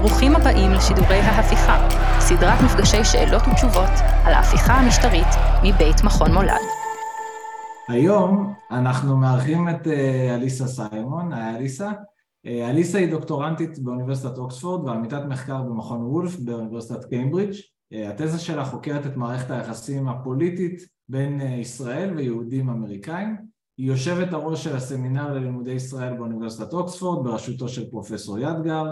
ברוכים הבאים לשידורי ההפיכה, סדרת מפגשי שאלות ותשובות על ההפיכה המשטרית מבית מכון מולד. היום אנחנו מארחים את אה, אליסה סיימון, היי אליסה. אה, אליסה היא דוקטורנטית באוניברסיטת אוקספורד ועמיתת מחקר במכון וולף באוניברסיטת קיימברידג'. אה, התזה שלה חוקרת את מערכת היחסים הפוליטית בין ישראל ויהודים אמריקאים. היא יושבת הראש של הסמינר ללימודי ישראל באוניברסיטת אוקספורד בראשותו של פרופסור ידגר,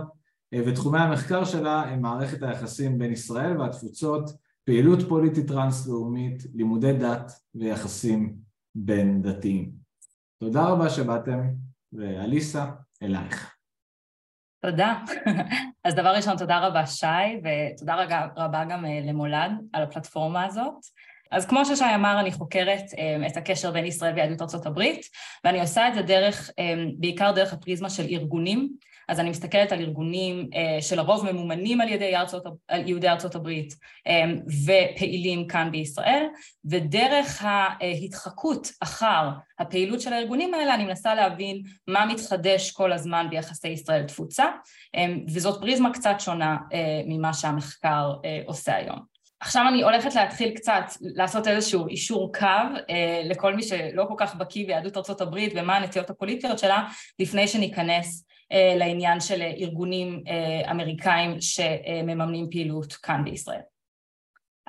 ותחומי המחקר שלה הם מערכת היחסים בין ישראל והתפוצות, פעילות פוליטית טרנס-לאומית, לימודי דת ויחסים בין דתיים. תודה רבה שבאתם, ואליסה, אלייך. תודה. אז דבר ראשון, תודה רבה שי, ותודה רבה גם אה, למולד על הפלטפורמה הזאת. אז כמו ששי אמר, אני חוקרת um, את הקשר בין ישראל ויהדות הברית, ואני עושה את זה דרך, בעיקר דרך הפריזמה של ארגונים. אז אני מסתכלת על ארגונים uh, שלרוב ממומנים על ידי ארצות, על יהודי ארצות הברית um, ופעילים כאן בישראל, ודרך ההתחקות אחר הפעילות של הארגונים האלה, אני מנסה להבין מה מתחדש כל הזמן ביחסי ישראל-תפוצה, um, וזאת פריזמה קצת שונה ממה שהמחקר עושה היום. עכשיו אני הולכת להתחיל קצת לעשות איזשהו אישור קו אה, לכל מי שלא כל כך בקיא ביהדות הברית ומה הנטיות הפוליטיות שלה, לפני שניכנס אה, לעניין של ארגונים אה, אמריקאים שמממנים פעילות כאן בישראל.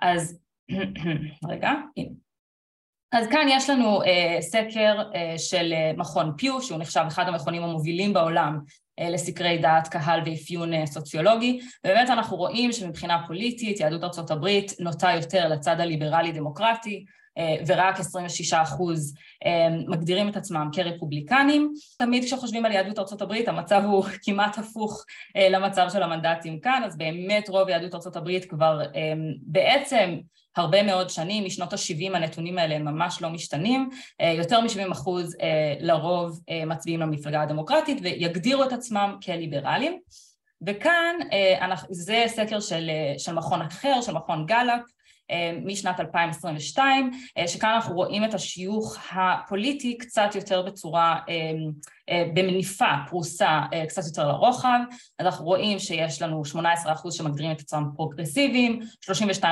אז רגע, הנה. אז כאן יש לנו אה, סקר אה, של מכון פיו, שהוא נחשב אחד המכונים המובילים בעולם אה, לסקרי דעת קהל ואפיון אה, סוציולוגי, ובאמת אנחנו רואים שמבחינה פוליטית יהדות ארצות הברית נוטה יותר לצד הליברלי-דמוקרטי, אה, ורק 26 אחוז מגדירים את עצמם כרפובליקנים. תמיד כשחושבים על יהדות הברית המצב הוא כמעט הפוך למצב של המנדטים כאן, אז באמת רוב יהדות הברית כבר בעצם הרבה מאוד שנים, משנות ה-70 הנתונים האלה הם ממש לא משתנים, אה, יותר מ-70 אחוז אה, לרוב אה, מצביעים למפלגה הדמוקרטית ויגדירו את עצמם כליברלים. וכאן זה סקר של, של מכון אחר, של מכון גלאפ, משנת 2022, שכאן אנחנו רואים את השיוך הפוליטי קצת יותר בצורה אה, במניפה פרוסה אה, קצת יותר לרוחב, אז אנחנו רואים שיש לנו 18% שמגדירים את עצמם פרוגרסיביים, 32%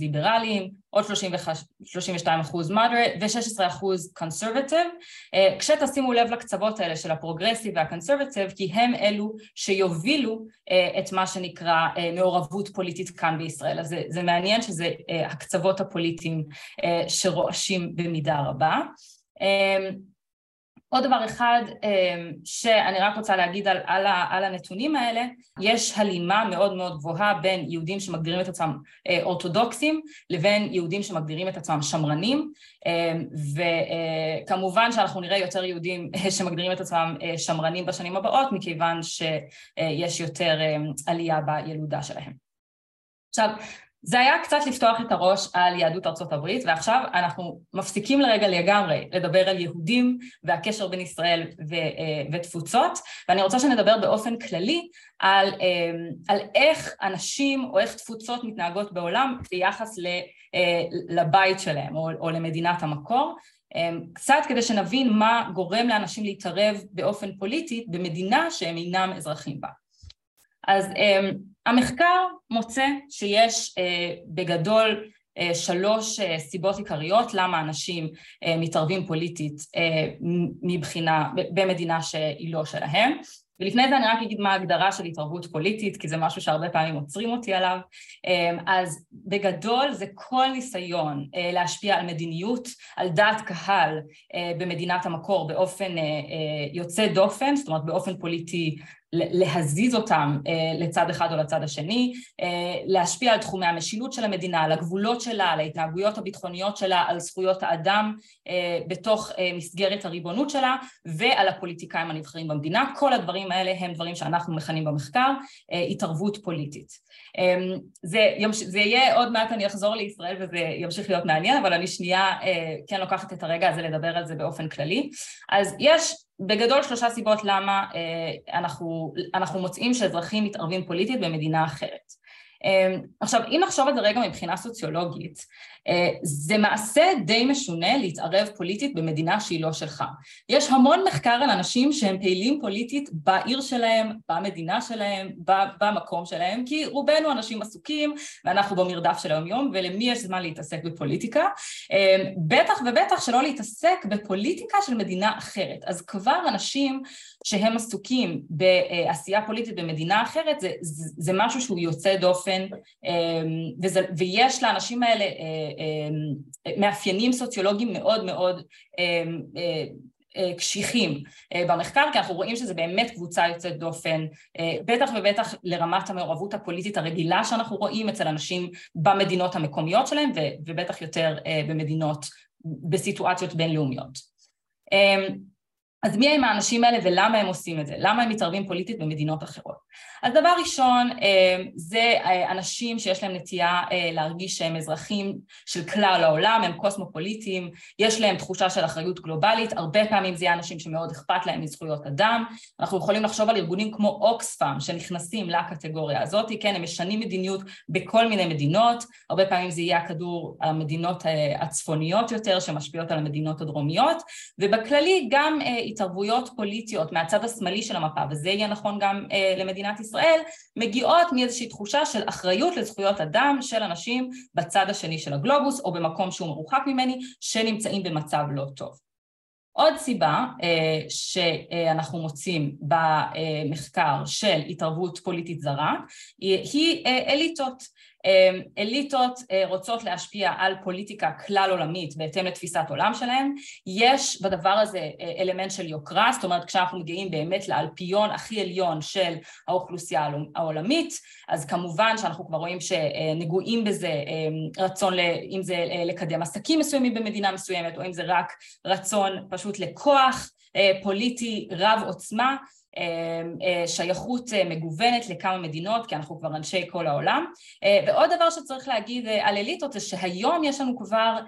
ליברליים, עוד 32% moderate ו-16% conservative, אה, כשתשימו לב לקצוות האלה של ה progressive וה conservative, כי הם אלו שיובילו את מה שנקרא מעורבות פוליטית כאן בישראל. אז זה, זה מעניין שזה הקצוות הפוליטיים שרועשים במידה רבה. עוד דבר אחד אמ, שאני רק רוצה להגיד על, על, על הנתונים האלה, יש הלימה מאוד מאוד גבוהה בין יהודים שמגדירים את עצמם אה, אורתודוקסים לבין יהודים שמגדירים את עצמם שמרנים אמ, וכמובן שאנחנו נראה יותר יהודים שמגדירים את עצמם אה, שמרנים בשנים הבאות מכיוון שיש יותר אמ, עלייה בילודה שלהם. עכשיו זה היה קצת לפתוח את הראש על יהדות ארצות הברית, ועכשיו אנחנו מפסיקים לרגע לגמרי לדבר על יהודים והקשר בין ישראל ו- אה, ותפוצות, ואני רוצה שנדבר באופן כללי על, אה, על איך אנשים או איך תפוצות מתנהגות בעולם ביחס אה, לבית שלהם או, או למדינת המקור, קצת כדי שנבין מה גורם לאנשים להתערב באופן פוליטי במדינה שהם אינם אזרחים בה. אז המחקר מוצא שיש אה, בגדול אה, שלוש אה, סיבות עיקריות למה אנשים מתערבים פוליטית מבחינה, במדינה שהיא לא שלהם. ולפני זה אני רק אגיד מה ההגדרה של התערבות פוליטית, כי זה משהו שהרבה פעמים עוצרים אותי עליו. אז בגדול זה כל ניסיון להשפיע על מדיניות, על דעת קהל במדינת המקור באופן יוצא דופן, זאת אומרת באופן פוליטי להזיז אותם אה, לצד אחד או לצד השני, אה, להשפיע על תחומי המשילות של המדינה, על הגבולות שלה, על ההתנהגויות הביטחוניות שלה, על זכויות האדם אה, בתוך מסגרת הריבונות שלה ועל הפוליטיקאים הנבחרים במדינה. כל הדברים האלה הם דברים שאנחנו מכנים במחקר התערבות פוליטית. זה, זה יהיה עוד מעט אני אחזור לישראל וזה ימשיך להיות מעניין, אבל אני שנייה כן לוקחת את הרגע הזה לדבר על זה באופן כללי. אז יש בגדול שלושה סיבות למה אה, אנחנו, אנחנו מוצאים שאזרחים מתערבים פוליטית במדינה אחרת. אמ, עכשיו, אם נחשוב על זה רגע מבחינה סוציולוגית, אה, זה מעשה די משונה להתערב פוליטית במדינה שהיא לא שלך. יש המון מחקר על אנשים שהם פעילים פוליטית בעיר שלהם, במדינה שלהם, במקום שלהם, כי רובנו אנשים עסוקים ואנחנו במרדף של היום-יום, ולמי יש זמן להתעסק בפוליטיקה? אמ, בטח ובטח שלא להתעסק בפוליטיקה של מדינה אחרת. אז כבר אנשים שהם עסוקים בעשייה פוליטית במדינה אחרת, זה, זה, משהו שהוא יוצא דופן, אמ, וזה, ויש לאנשים האלה אה, מאפיינים סוציולוגיים מאוד מאוד אה, אה, קשיחים במחקר, כי אנחנו רואים שזה באמת קבוצה יוצאת דופן, בטח ובטח לרמת המעורבות הפוליטית הרגילה שאנחנו רואים אצל אנשים במדינות המקומיות שלהם, ובטח יותר במדינות, בסיטואציות בינלאומיות. אז מי הם האנשים האלה ולמה הם עושים את זה? למה הם מתערבים פוליטית במדינות אחרות? אז דבר ראשון, אה, זה אה, אנשים שיש להם נטייה אה, להרגיש שהם אזרחים של כלל העולם, הם קוסמופוליטיים, יש להם תחושה של אחריות גלובלית, הרבה פעמים זה יהיה אנשים שמאוד אכפת להם מזכויות אדם, אנחנו יכולים לחשוב על ארגונים כמו אוקספאם שנכנסים לקטגוריה הזאת, כן, הם משנים מדיניות בכל מיני מדינות, הרבה פעמים זה יהיה הכדור על המדינות הצפוניות יותר שמשפיעות על המדינות הדרומיות, ובכללי גם התערבויות פוליטיות מהצד השמאלי של המפה, וזה יהיה נכון גם למדינת ישראל, ישראל מגיעות מאיזושהי תחושה של אחריות לזכויות אדם של אנשים בצד השני של הגלובוס או במקום שהוא מרוחק ממני שנמצאים במצב לא טוב. עוד סיבה אה, שאנחנו מוצאים במחקר של התערבות פוליטית זרה היא אה, אליטות. אמ, אליטות אה, רוצות להשפיע על פוליטיקה כלל עולמית בהתאם לתפיסת עולם שלהם, יש בדבר הזה אה, אלמנט של יוקרה, זאת אומרת כשאנחנו מגיעים באמת לאלפיון הכי עליון של האוכלוסייה העולמית, אז כמובן שאנחנו כבר רואים שנגועים בזה אמ, רצון, אם זה אה, לקדם עסקים מסוימים במדינה מסוימת, או אם זה רק רצון פשוט לכוח פוליטי רב עוצמה, שייכות אה, מגוונת לכמה מדינות, כי אנחנו כבר אנשי כל העולם. אה, ועוד דבר שצריך להגיד על אליטות זה שהיום יש לנו כבר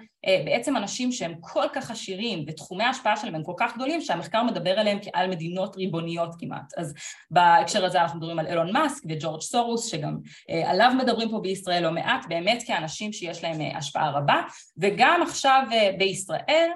בעצם אנשים שהם כל כך עשירים ותחומי ההשפעה שלהם הם כל כך גדולים שהמחקר מדבר עליהם כעל מדינות ריבוניות כמעט. אז בהקשר הזה אנחנו מדברים על אילון מאסק וג'ורג' סורוס שגם עליו מדברים פה בישראל לא מעט, באמת כאנשים שיש להם השפעה רבה, וגם עכשיו בישראל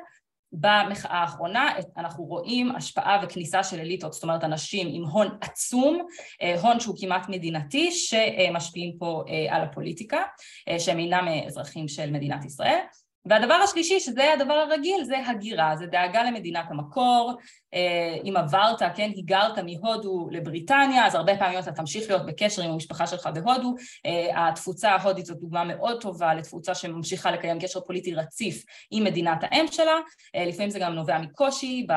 במחאה האחרונה אנחנו רואים השפעה וכניסה של אליטות, זאת אומרת אנשים עם הון עצום, אה, הון שהוא כמעט מדינתי, שמשפיעים פה אה, על הפוליטיקה, אה, שהם אינם אזרחים של מדינת ישראל. והדבר השלישי, שזה הדבר הרגיל, זה הגירה, זה דאגה למדינת המקור, אה, אם עברת, כן, היגרת מהודו לבריטניה, אז הרבה פעמים אתה תמשיך להיות בקשר עם המשפחה שלך בהודו. אה, התפוצה ההודית זאת דוגמה מאוד טובה לתפוצה שממשיכה לקיים קשר פוליטי רציף עם מדינת האם שלה, אה, לפעמים זה גם נובע מקושי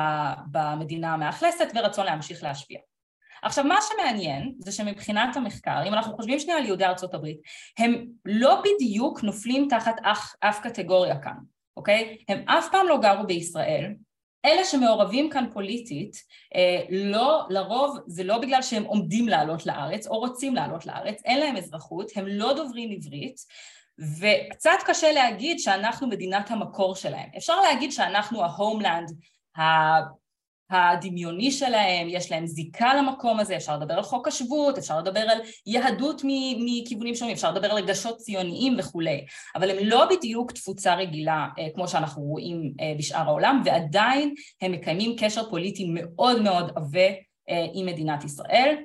במדינה המאכלסת ורצון להמשיך להשפיע. עכשיו, מה שמעניין זה שמבחינת המחקר, אם אנחנו חושבים שנייה על יהודי ארצות הברית, הם לא בדיוק נופלים תחת אף, אף קטגוריה כאן, אוקיי? הם אף פעם לא גרו בישראל, אלה שמעורבים כאן פוליטית, אה, לא, לרוב זה לא בגלל שהם עומדים לעלות לארץ או רוצים לעלות לארץ, אין להם אזרחות, הם לא דוברים עברית, וקצת קשה להגיד שאנחנו מדינת המקור שלהם. אפשר להגיד שאנחנו ההומלנד הדמיוני שלהם, יש להם זיקה למקום הזה, אפשר לדבר על חוק השבות, אפשר לדבר על יהדות מכיוונים שונים, אפשר לדבר על רגשות ציוניים וכולי, אבל הם לא בדיוק תפוצה רגילה אה, כמו שאנחנו רואים אה, בשאר העולם, ועדיין הם מקיימים קשר פוליטי מאוד מאוד עבה אה, עם מדינת ישראל.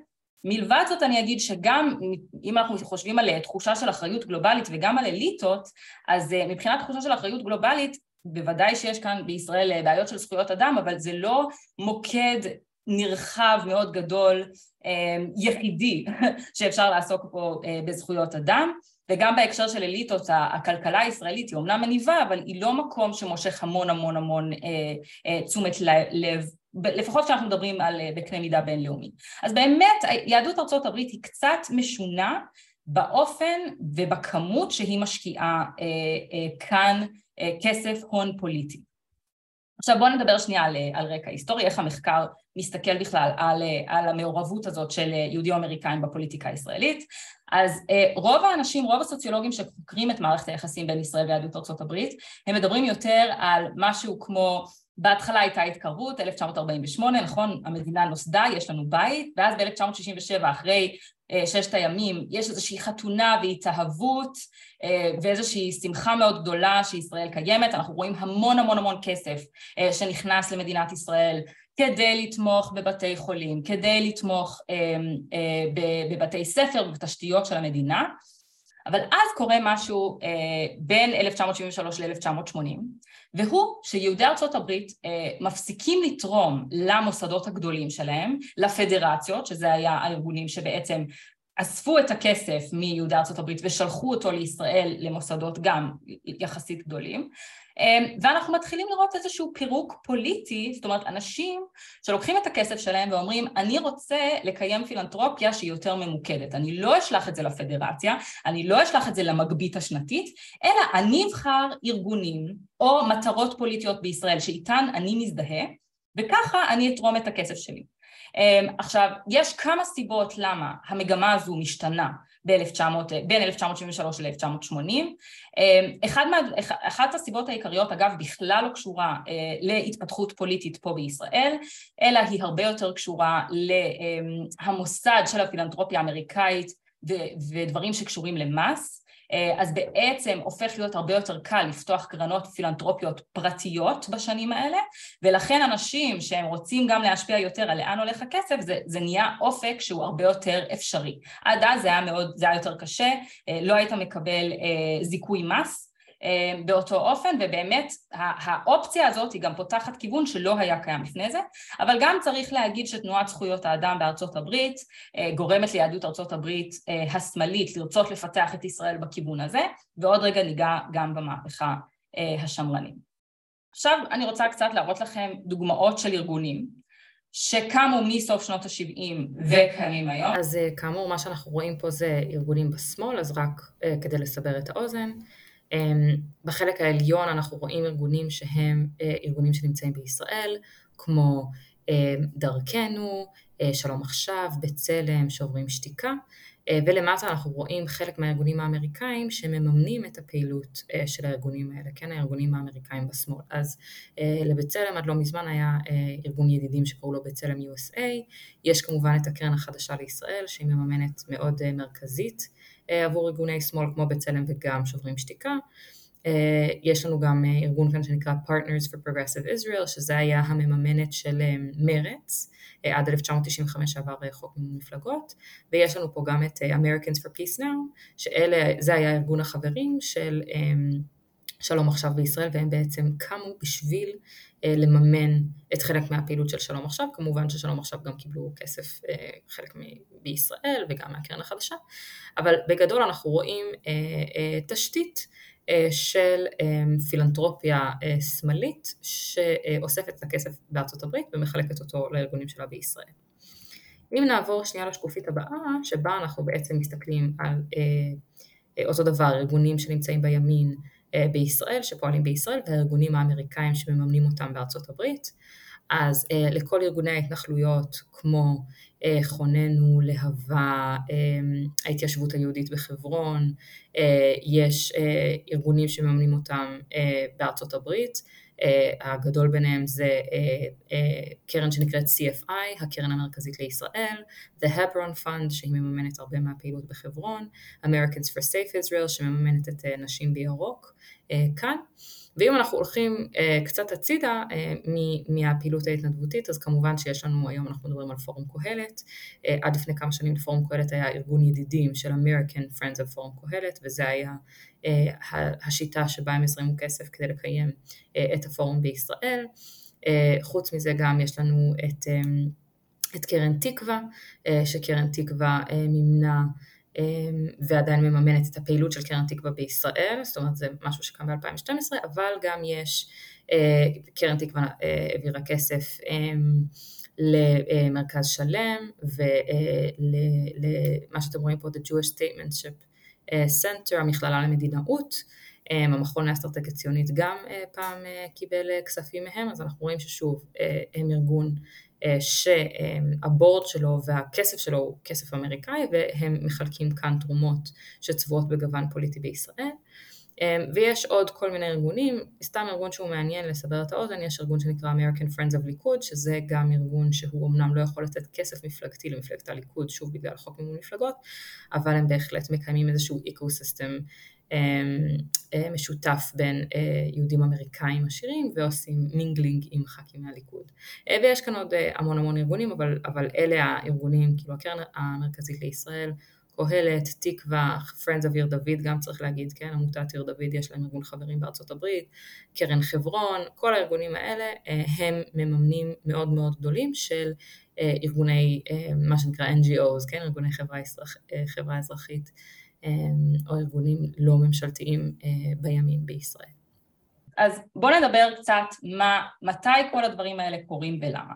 מלבד זאת אני אגיד שגם אם אנחנו חושבים על תחושה של אחריות גלובלית וגם על אליטות, אז מבחינת תחושה של אחריות גלובלית בוודאי שיש כאן בישראל אה, בעיות של זכויות אדם, אבל זה לא מוקד נרחב מאוד גדול, אה, יחידי, שאפשר לעסוק פה אה, בזכויות אדם. וגם בהקשר של אליטות, הכלכלה הישראלית היא אומנם מניבה, אבל היא לא מקום שמושך המון המון המון תשומת לב, לפחות כשאנחנו מדברים על בקנה מידה בינלאומי. אז באמת יהדות ארצות הברית היא קצת משונה באופן ובכמות שהיא משקיעה כאן אה, כסף, הון פוליטי. עכשיו בואו נדבר שנייה על, אה, על רקע היסטורי, איך המחקר מסתכל בכלל על, אה, על המעורבות הזאת של יהודים אמריקאים בפוליטיקה הישראלית. אז רוב האנשים, רוב הסוציולוגים שחוקרים את מערכת היחסים בין ישראל ויהדות הברית, הם מדברים יותר על משהו כמו בהתחלה הייתה התקרבות, 1948, נכון, המדינה נוסדה, יש לנו בית, ואז ב-1967, אחרי אה, ששת הימים, יש איזושהי חתונה והתאהבות אה, ואיזושהי שמחה מאוד גדולה שישראל קיימת, אנחנו רואים המון המון המון כסף אה, שנכנס למדינת ישראל כדי לתמוך בבתי חולים, כדי לתמוך בבתי ספר ובתשתיות של המדינה, אבל אז קורה משהו בין 1973 ל-1980, והוא שיהודי ארצות הברית מפסיקים לתרום למוסדות הגדולים שלהם, לפדרציות, שזה היה הארגונים שבעצם אספו את הכסף מיהודי ארצות הברית ושלחו אותו לישראל למוסדות גם יחסית גדולים ואנחנו מתחילים לראות איזשהו פירוק פוליטי, זאת אומרת אנשים שלוקחים את הכסף שלהם ואומרים אני רוצה לקיים פילנטרופיה שהיא יותר ממוקדת, אני לא אשלח את זה לפדרציה, אני לא אשלח את זה למגבית השנתית, אלא אני אבחר ארגונים או מטרות פוליטיות בישראל שאיתן אני מזדהה וככה אני אתרום את הכסף שלי. אמ, עכשיו, יש כמה סיבות למה המגמה הזו משתנה ב-1900, בין 1973 ל-1980. אמ, אחת הסיבות העיקריות, אגב, בכלל לא קשורה אה, להתפתחות פוליטית פה בישראל, אלא היא הרבה יותר קשורה למוסד של הפילנטרופיה האמריקאית ודברים שקשורים למס. אה, אז בעצם הופך להיות הרבה יותר קל לפתוח קרנות פילנטרופיות פרטיות בשנים האלה, ולכן אנשים שהם רוצים גם להשפיע יותר על לאן הולך הכסף, זה, זה נהיה אופק שהוא הרבה יותר אפשרי. עד אז זה היה מאוד, זה היה יותר קשה, אה, לא היית מקבל אה, זיכוי מס, באותו אופן, ובאמת האופציה הזאת היא גם פותחת כיוון שלא היה קיים לפני זה, אבל גם צריך להגיד שתנועת זכויות האדם בארצות הברית אה, גורמת ליהדות ארצות הברית אה, השמאלית לרצות לפתח את ישראל בכיוון הזה, ועוד רגע ניגע גם במהפכה השמרנית. עכשיו אני רוצה קצת להראות לכם דוגמאות של ארגונים שקמו מסוף שנות ה-70 וקיימים היום. אז כאמור, מה שאנחנו רואים פה זה ארגונים בשמאל, אז רק כדי לסבר את האוזן. אמ, בחלק העליון אנחנו רואים ארגונים שהם אה, ארגונים שנמצאים בישראל, כמו אה, דרכנו, אה, שלום עכשיו, בצלם, שוברים שתיקה, ולמטה אנחנו רואים חלק מהארגונים האמריקאים שמממנים את הפעילות של הארגונים האלה, כן, הארגונים האמריקאים בשמאל. אז לבצלם עד לא מזמן היה ארגון ידידים שקראו לו בצלם USA, יש כמובן את הקרן החדשה לישראל שהיא מממנת מאוד מרכזית עבור ארגוני שמאל כמו בצלם וגם שוברים שתיקה. אה, יש לנו גם אה, ארגון כאן שנקרא Partners for Progressive Israel, שזה היה המממנת של מרץ, עד 1995 שעבר חוק מימון מפלגות, ויש לנו פה גם את Americans for Peace Now, שזה היה ארגון החברים של שלום עכשיו בישראל, והם בעצם קמו בשביל אה, לממן את חלק מהפעילות של שלום עכשיו, כמובן ששלום עכשיו גם קיבלו כסף אה, חלק בישראל וגם מהקרן החדשה, אבל בגדול אנחנו רואים אה, תשתית של פילנטרופיה שמאלית שאוספת את הכסף בארצות הברית ומחלקת אותו לארגונים שלה בישראל. אם נעבור שנייה לשקופית הבאה, שבה אנחנו בעצם מסתכלים על אותו דבר, ארגונים שנמצאים בימין, אה, בישראל, שפועלים בישראל, והארגונים האמריקאים שמממנים אותם בארצות הברית. אז אה, לכל ארגוני ההתנחלויות כמו אה, חוננו, להבה, ההתיישבות היהודית בחברון, יש ארגונים שמממנים אותם בארצות הברית, הגדול ביניהם זה קרן שנקראת CFI, הקרן המרכזית לישראל, The Hebron Fund שהיא מממנת הרבה מהפעילות בחברון, Americans for Safe Israel שמממנת את נשים בירוק כאן. ואם אנחנו הולכים uh, קצת הצידה uh, מהפעילות ההתנדבותית, אז כמובן שיש לנו, היום אנחנו מדברים על פורום קהלת, uh, עד לפני כמה שנים לפורום קהלת היה ארגון ידידים של American Friends of פורום קהלת, וזה היה uh, השיטה שבה הם הזרימו כסף כדי לקיים uh, את הפורום בישראל. Uh, חוץ מזה גם יש לנו את, um, את קרן תקווה, uh, שקרן תקווה uh, מימנה ועדיין מממנת את הפעילות של קרן תקווה בישראל, זאת אומרת זה משהו שקם ב-2012, אבל גם יש, אה, קרן תקווה אה, העבירה כסף אמ, למרכז שלם ולמה שאתם רואים פה, The Jewish Statementship אה, Center, המכללה למדינאות, אמ, המכון לאסטרטגיה ציונית גם פעם קיבל כספים מהם, אז אנחנו רואים ששוב הם ארגון אה, שהבורד שלו והכסף שלו הוא כסף אמריקאי והם מחלקים כאן תרומות שצבועות בגוון פוליטי בישראל. ויש עוד כל מיני ארגונים, סתם ארגון שהוא מעניין לסבר את האוזן, יש ארגון שנקרא American Friends of Likud, שזה גם ארגון שהוא אמנם לא יכול לתת כסף מפלגתי למפלגת הליכוד, שוב בגלל חוק מימון מפלגות, אבל הם בהחלט מקיימים איזשהו אקו-סיסטם משותף בין יהודים אמריקאים עשירים ועושים mingling עם ח"כים מהליכוד. ויש כאן עוד המון המון ארגונים, אבל, אבל אלה הארגונים, כאילו הקרן המרכזית לישראל, קהלת, תקווה, Friends of עיר דוד גם צריך להגיד, כן, עמותת עיר דוד יש להם ארגון חברים בארצות הברית, קרן חברון, כל הארגונים האלה הם מממנים מאוד מאוד גדולים של ארגוני, מה שנקרא NGOs, כן, ארגוני חברה, אזרח, חברה אזרחית או ארגונים לא ממשלתיים בימין בישראל. אז בואו נדבר קצת מה, מתי כל הדברים האלה קורים ולמה.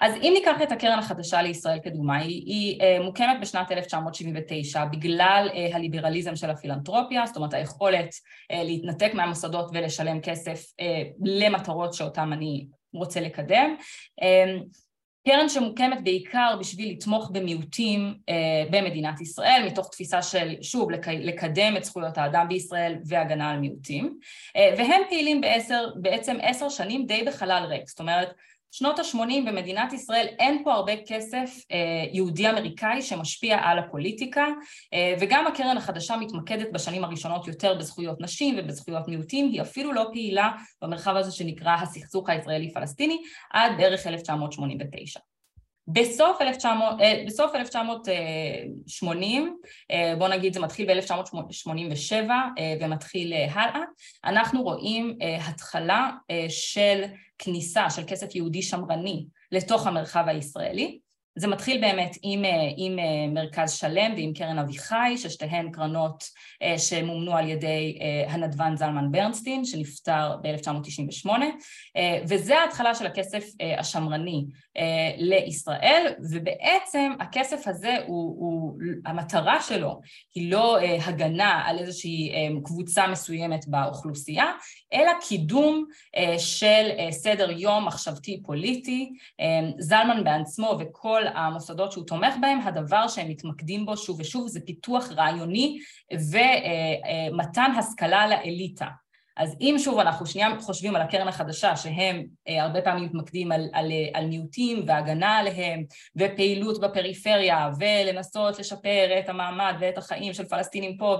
אז אם ניקח את הקרן החדשה לישראל כדוגמה, היא, היא מוקמת בשנת 1979 בגלל הליברליזם של הפילנטרופיה, זאת אומרת היכולת להתנתק מהמוסדות ולשלם כסף למטרות שאותן אני רוצה לקדם. קרן שמוקמת בעיקר בשביל לתמוך במיעוטים במדינת ישראל, מתוך תפיסה של, שוב, לקדם את זכויות האדם בישראל והגנה על מיעוטים, והם פעילים בעשר, בעצם עשר שנים די בחלל ריק, זאת אומרת, שנות ה-80 במדינת ישראל אין פה הרבה כסף יהודי-אמריקאי שמשפיע על הפוליטיקה וגם הקרן החדשה מתמקדת בשנים הראשונות יותר בזכויות נשים ובזכויות מיעוטים, היא אפילו לא פעילה במרחב הזה שנקרא הסכסוך הישראלי-פלסטיני עד בערך 1989. בסוף, 1900, בסוף 1980, בוא נגיד זה מתחיל ב-1987 ומתחיל הלאה, אנחנו רואים התחלה של כניסה של כסף יהודי שמרני לתוך המרחב הישראלי. זה מתחיל באמת עם, עם מרכז שלם ועם קרן אביחי, ששתיהן קרנות שמומנו על ידי הנדבן זלמן ברנסטין, שנפטר ב-1998, וזה ההתחלה של הכסף השמרני לישראל, ובעצם הכסף הזה, הוא, הוא, המטרה שלו היא לא הגנה על איזושהי קבוצה מסוימת באוכלוסייה, אלא קידום של סדר יום מחשבתי פוליטי. זלמן בעצמו וכל המוסדות שהוא תומך בהם, הדבר שהם מתמקדים בו שוב ושוב זה פיתוח רעיוני ומתן השכלה לאליטה. אז אם שוב אנחנו שנייה חושבים על הקרן החדשה שהם הרבה פעמים מתמקדים על, על, על מיעוטים והגנה עליהם ופעילות בפריפריה ולנסות לשפר את המעמד ואת החיים של פלסטינים פה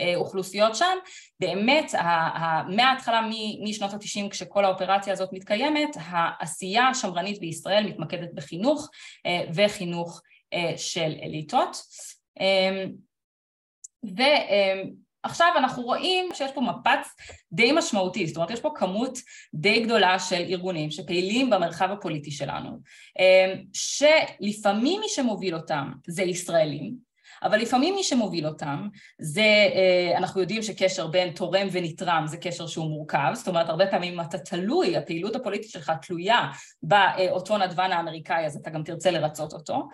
ואוכלוסיות שם, באמת מההתחלה משנות ה-90 כשכל האופרציה הזאת מתקיימת, העשייה השמרנית בישראל מתמקדת בחינוך וחינוך של אליטות. ו... עכשיו אנחנו רואים שיש פה מפץ די משמעותי, זאת אומרת יש פה כמות די גדולה של ארגונים שפעילים במרחב הפוליטי שלנו, שלפעמים מי שמוביל אותם זה ישראלים, אבל לפעמים מי שמוביל אותם זה, אנחנו יודעים שקשר בין תורם ונתרם זה קשר שהוא מורכב, זאת אומרת הרבה פעמים אתה תלוי, הפעילות הפוליטית שלך תלויה באותו נדבן האמריקאי אז אתה גם תרצה לרצות אותו,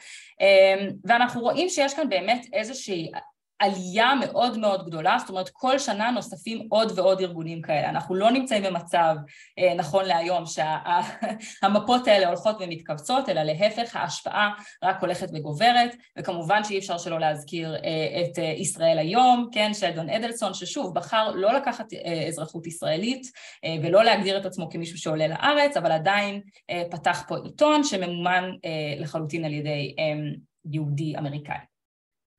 ואנחנו רואים שיש כאן באמת איזושהי עלייה מאוד מאוד גדולה, זאת אומרת כל שנה נוספים עוד ועוד ארגונים כאלה, אנחנו לא נמצאים במצב נכון להיום שהמפות האלה הולכות ומתכווצות, אלא להפך ההשפעה רק הולכת וגוברת, וכמובן שאי אפשר שלא להזכיר את ישראל היום, כן, שלדון אדלסון, ששוב בחר לא לקחת אזרחות ישראלית ולא להגדיר את עצמו כמישהו שעולה לארץ, אבל עדיין פתח פה עיתון שממומן לחלוטין על ידי יהודי אמריקאי.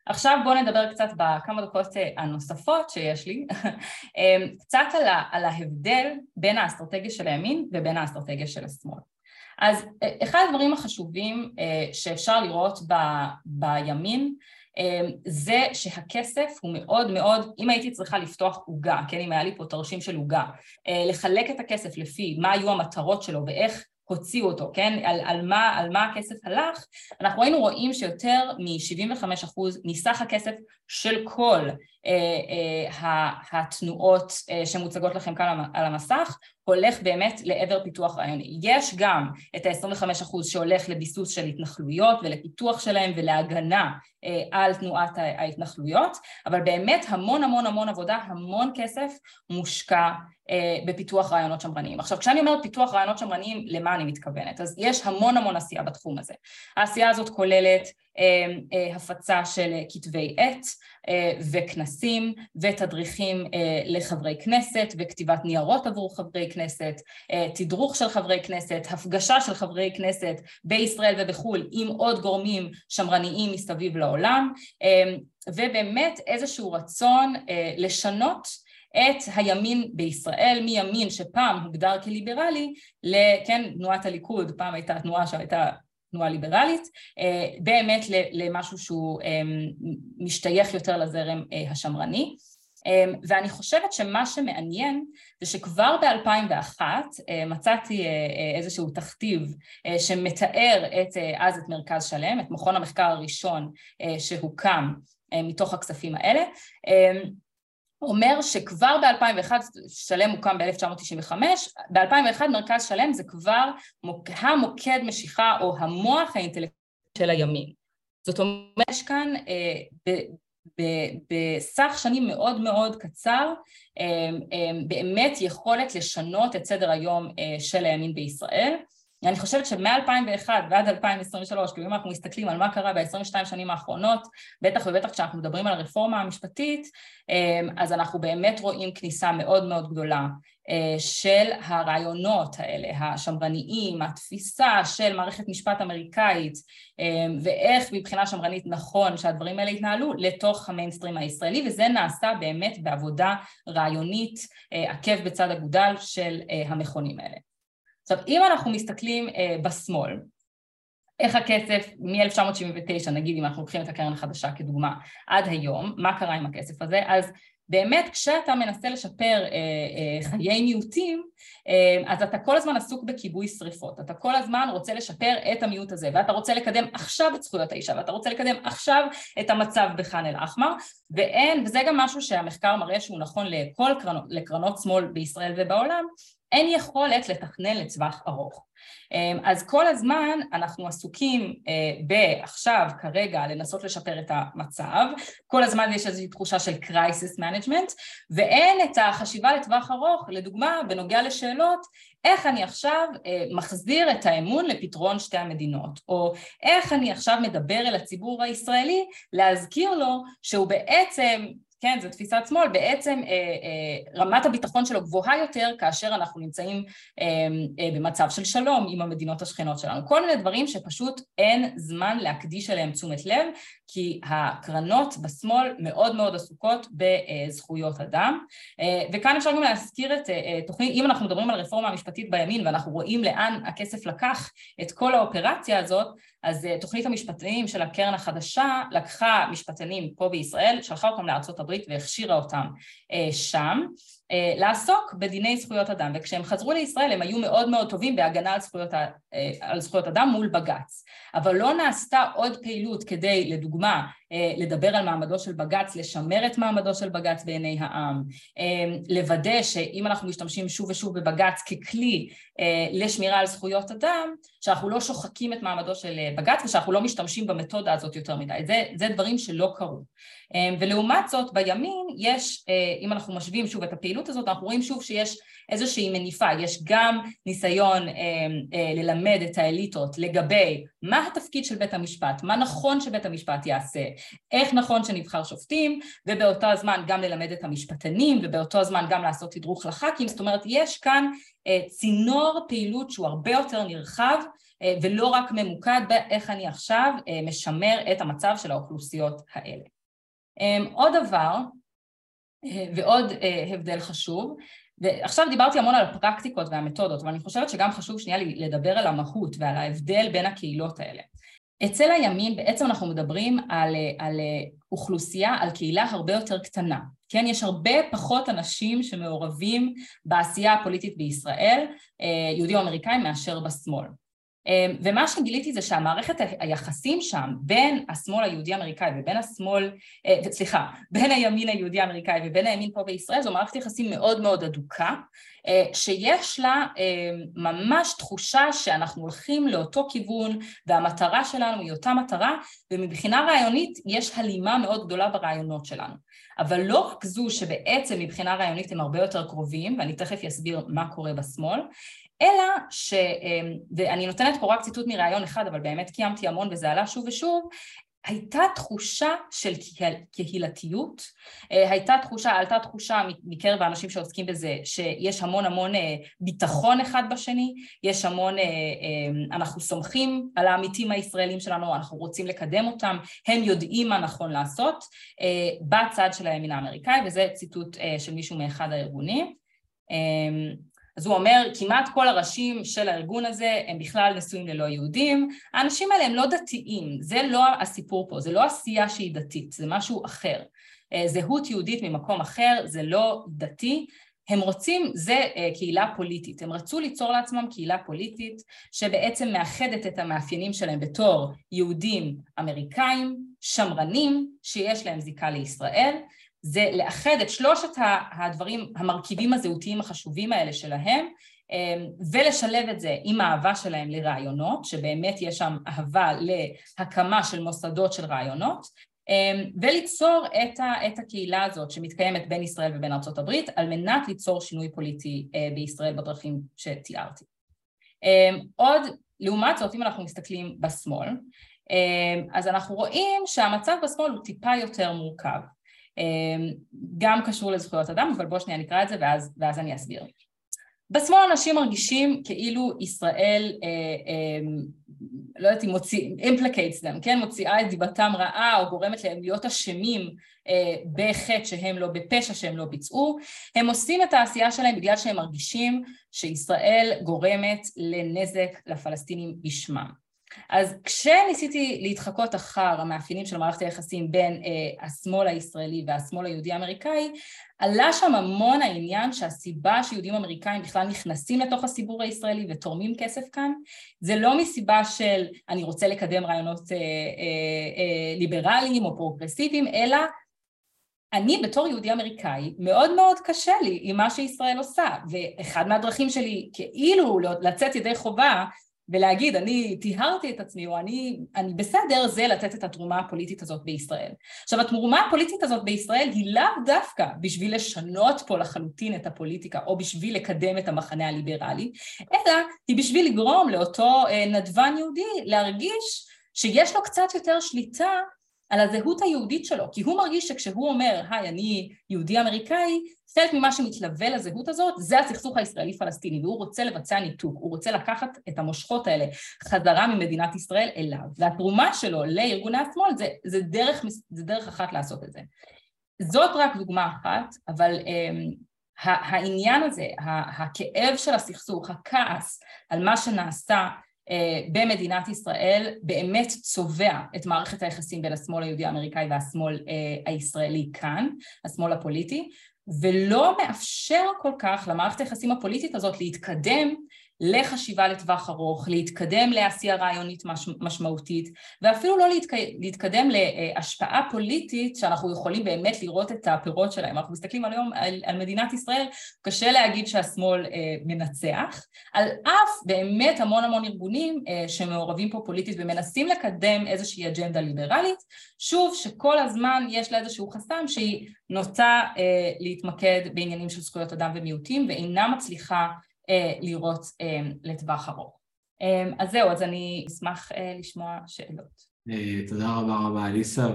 עכשיו בואו נדבר קצת בכמה דקות הנוספות שיש לי, קצת על ההבדל בין האסטרטגיה של הימין ובין האסטרטגיה של השמאל. אז אחד הדברים החשובים שאפשר לראות ב, בימין זה שהכסף הוא מאוד מאוד, אם הייתי צריכה לפתוח עוגה, כן, אם היה לי פה תרשים של עוגה, לחלק את הכסף לפי מה היו המטרות שלו ואיך הוציאו אותו, כן? על, על, מה, על מה הכסף הלך, אנחנו היינו רואים שיותר מ-75% מסך הכסף של כל אה, אה, התנועות אה, שמוצגות לכם כאן על המסך, הולך באמת לעבר פיתוח רעיוני. יש גם את ה-25% שהולך לביסוס של התנחלויות ולפיתוח שלהם ולהגנה על תנועת ההתנחלויות, אבל באמת המון המון המון עבודה, המון כסף מושקע בפיתוח רעיונות שמרניים. עכשיו כשאני אומרת פיתוח רעיונות שמרניים, למה אני מתכוונת? אז יש המון המון עשייה בתחום הזה. העשייה הזאת כוללת הפצה של כתבי עת וכנסים ותדריכים לחברי כנסת וכתיבת ניירות עבור חברי כנסת, תדרוך של חברי כנסת, הפגשה של חברי כנסת בישראל ובחו"ל עם עוד גורמים שמרניים מסביב לעולם. ובאמת איזשהו רצון לשנות את הימין בישראל, מימין שפעם הוגדר כליברלי, לכן תנועת הליכוד, פעם הייתה תנועה שהייתה תנועה ליברלית, באמת למשהו שהוא משתייך יותר לזרם השמרני. ואני חושבת שמה שמעניין זה שכבר ב-2001 מצאתי איזשהו תכתיב שמתאר את, אז את מרכז שלם, את מכון המחקר הראשון שהוקם מתוך הכספים האלה, אומר שכבר ב-2001, שלם הוקם ב-1995, ב-2001 מרכז שלם זה כבר המוקד משיכה או המוח האינטלקטואלי של הימין. זאת אומרת, יש כאן בסך שנים מאוד מאוד קצר באמת יכולת לשנות את סדר היום של הימין בישראל. אני חושבת שמ-2001 ועד 2023, כאילו אם אנחנו מסתכלים על מה קרה ב-22 שנים האחרונות, בטח ובטח כשאנחנו מדברים על הרפורמה המשפטית, אז אנחנו באמת רואים כניסה מאוד מאוד גדולה של הרעיונות האלה, השמרניים, התפיסה של מערכת משפט אמריקאית ואיך מבחינה שמרנית נכון שהדברים האלה יתנהלו לתוך המיינסטרים הישראלי וזה נעשה באמת בעבודה רעיונית עקב בצד אגודל של המכונים האלה. עכשיו, אם אנחנו מסתכלים אה, בשמאל, איך הכסף מ-1979, נגיד אם אנחנו לוקחים את הקרן החדשה כדוגמה, עד היום, מה קרה עם הכסף הזה? אז באמת כשאתה מנסה לשפר אה, אה, חיי מיעוטים, אה, אז אתה כל הזמן עסוק בכיבוי שריפות, אתה כל הזמן רוצה לשפר את המיעוט הזה, ואתה רוצה לקדם עכשיו את זכויות האישה, ואתה רוצה לקדם עכשיו את המצב בח'אן אל-אחמר, ואין, וזה גם משהו שהמחקר מראה שהוא נכון לכל קרנות, לקרנות שמאל בישראל ובעולם, אין יכולת לתכנן לטווח ארוך. אז כל הזמן אנחנו עסוקים בעכשיו, כרגע, לנסות לשפר את המצב, כל הזמן יש איזושהי תחושה של crisis management, ואין את החשיבה לטווח ארוך, לדוגמה, בנוגע לשאלות, איך אני עכשיו מחזיר את האמון לפתרון שתי המדינות, או איך אני עכשיו מדבר אל הציבור הישראלי להזכיר לו שהוא בעצם כן, זו תפיסת שמאל, בעצם אה, אה, רמת הביטחון שלו גבוהה יותר כאשר אנחנו נמצאים אה, אה, במצב של שלום עם המדינות השכנות שלנו. כל מיני דברים שפשוט אין זמן להקדיש אליהם תשומת לב, כי הקרנות בשמאל מאוד מאוד עסוקות בזכויות אדם. אה, וכאן אפשר גם להזכיר את אה, תוכנית, אם אנחנו מדברים על רפורמה המשפטית בימין ואנחנו רואים לאן הכסף לקח את כל האופרציה הזאת, אז תוכנית המשפטנים של הקרן החדשה לקחה משפטנים פה בישראל, שלחה אותם הברית והכשירה אותם שם, לעסוק בדיני זכויות אדם, וכשהם חזרו לישראל הם היו מאוד מאוד טובים בהגנה על זכויות, על זכויות אדם מול בג"ץ, אבל לא נעשתה עוד פעילות כדי, לדוגמה, לדבר על מעמדו של בג"ץ, לשמר את מעמדו של בג"ץ בעיני העם, לוודא שאם אנחנו משתמשים שוב ושוב בבג"ץ ככלי לשמירה על זכויות אדם, שאנחנו לא שוחקים את מעמדו של בג"ץ ושאנחנו לא משתמשים במתודה הזאת יותר מדי, זה, זה דברים שלא קרו. ולעומת זאת בימין יש, אם אנחנו משווים שוב את הפעילות הזאת, אנחנו רואים שוב שיש איזושהי מניפה, יש גם ניסיון אה, אה, ללמד את האליטות לגבי מה התפקיד של בית המשפט, מה נכון שבית המשפט יעשה, איך נכון שנבחר שופטים, ובאותו הזמן גם ללמד את המשפטנים, ובאותו הזמן גם לעשות תדרוך לח"כים, זאת אומרת יש כאן אה, צינור פעילות שהוא הרבה יותר נרחב אה, ולא רק ממוקד באיך אני עכשיו אה, משמר את המצב של האוכלוסיות האלה. אה, עוד דבר, אה, ועוד אה, הבדל חשוב, ועכשיו דיברתי המון על הפרקטיקות והמתודות, אבל אני חושבת שגם חשוב שנייה לדבר על המהות ועל ההבדל בין הקהילות האלה. אצל הימין בעצם אנחנו מדברים על, על אוכלוסייה, על קהילה הרבה יותר קטנה. כן, יש הרבה פחות אנשים שמעורבים בעשייה הפוליטית בישראל, יהודים אמריקאים, מאשר בשמאל. ומה שגיליתי זה שהמערכת היחסים שם בין השמאל היהודי האמריקאי ובין השמאל, סליחה, בין הימין היהודי האמריקאי ובין הימין פה בישראל זו מערכת יחסים מאוד מאוד הדוקה שיש לה ממש תחושה שאנחנו הולכים לאותו כיוון והמטרה שלנו היא אותה מטרה ומבחינה רעיונית יש הלימה מאוד גדולה ברעיונות שלנו. אבל לא רק זו שבעצם מבחינה רעיונית הם הרבה יותר קרובים ואני תכף אסביר מה קורה בשמאל אלא ש... ואני נותנת פה רק ציטוט מראיון אחד, אבל באמת קיימתי המון וזה עלה שוב ושוב, הייתה תחושה של קהילתיות, אה, הייתה תחושה, עלתה תחושה מקרב האנשים שעוסקים בזה שיש המון המון אה, ביטחון אחד בשני, יש המון, אה, אנחנו סומכים על העמיתים הישראלים שלנו, אנחנו רוצים לקדם אותם, הם יודעים מה נכון לעשות בצד של הימין האמריקאי, וזה ציטוט של מישהו מאחד הארגונים. אז הוא אומר, כמעט כל הראשים של הארגון הזה הם בכלל נשואים ללא יהודים. האנשים האלה הם לא דתיים, זה לא הסיפור פה, זה לא עשייה שהיא דתית, זה משהו אחר. אה, זהות יהודית ממקום אחר, זה לא דתי. הם רוצים, זה אה, קהילה פוליטית, הם רצו ליצור לעצמם קהילה פוליטית שבעצם מאחדת את המאפיינים שלהם בתור יהודים אמריקאים, שמרנים, שיש להם זיקה לישראל, זה לאחד את שלושת הדברים, המרכיבים הזהותיים החשובים האלה שלהם, אמ, ולשלב את זה עם האהבה שלהם לרעיונות, שבאמת יש שם אהבה להקמה של מוסדות של רעיונות, אמ, וליצור את, ה, את הקהילה הזאת שמתקיימת בין ישראל ובין ארצות הברית, על מנת ליצור שינוי פוליטי אה, בישראל בדרכים שתיארתי. אמ, עוד, לעומת זאת, אם אנחנו מסתכלים בשמאל, אז אנחנו רואים שהמצב בשמאל הוא טיפה יותר מורכב. אמ, גם קשור לזכויות אדם, אבל בואו שנייה נקרא את זה ואז, ואז אני אסביר. בשמאל אנשים מרגישים כאילו ישראל, אה, אה, לא יודעת אם מוציא, implicates them, כן? מוציאה את דיבתם רעה או גורמת להם להיות אשמים אה, בחטא שהם לא, בפשע שהם לא ביצעו. הם עושים את העשייה שלהם בגלל שהם מרגישים שישראל גורמת לנזק לפלסטינים בשמם. אז כשניסיתי להתחקות אחר המאפיינים של מערכת היחסים בין אה, השמאל הישראלי והשמאל היהודי האמריקאי, עלה שם המון העניין שהסיבה שיהודים אמריקאים בכלל נכנסים לתוך הסיפור הישראלי ותורמים כסף כאן, זה לא מסיבה של אני רוצה לקדם רעיונות אה, אה, אה, ליברליים או פרוגרסיביים, אלא אני בתור יהודי אמריקאי, מאוד מאוד קשה לי עם מה שישראל עושה, ואחד מהדרכים שלי כאילו לצאת ידי חובה ולהגיד אני טיהרתי את עצמי או אני, אני בסדר זה לתת את התרומה הפוליטית הזאת בישראל. עכשיו התרומה הפוליטית הזאת בישראל היא לאו דווקא בשביל לשנות פה לחלוטין את הפוליטיקה או בשביל לקדם את המחנה הליברלי, אלא היא בשביל לגרום לאותו אה, נדבן יהודי להרגיש שיש לו קצת יותר שליטה על הזהות היהודית שלו, כי הוא מרגיש שכשהוא אומר, היי, אני יהודי אמריקאי, חלק ממה שמתלווה לזהות הזאת זה הסכסוך הישראלי-פלסטיני, והוא רוצה לבצע ניתוק, הוא רוצה לקחת את המושכות האלה חזרה ממדינת ישראל אליו, והתרומה שלו לארגוני השמאל זה, זה, דרך, זה דרך אחת לעשות את זה. זאת רק דוגמה אחת, אבל um, העניין הזה, הכאב של הסכסוך, הכעס על מה שנעשה במדינת ישראל באמת צובע את מערכת היחסים בין השמאל היהודי האמריקאי והשמאל אה, הישראלי כאן, השמאל הפוליטי, ולא מאפשר כל כך למערכת היחסים הפוליטית הזאת להתקדם לחשיבה לטווח ארוך, להתקדם לעשייה רעיונית מש, משמעותית ואפילו לא להתק, להתקדם להשפעה פוליטית שאנחנו יכולים באמת לראות את הפירות שלהם. אנחנו מסתכלים על היום על, על מדינת ישראל, קשה להגיד שהשמאל אה, מנצח, על אף באמת המון המון ארגונים אה, שמעורבים פה פוליטית ומנסים לקדם איזושהי אג'נדה ליברלית, שוב שכל הזמן יש לה איזשהו חסם שהיא נוטה אה, להתמקד בעניינים של זכויות אדם ומיעוטים ואינה מצליחה לראות אה, לטווח ארוך. אה, אז זהו, אז אני אשמח לשמוע שאלות. תודה רבה רבה אליסה,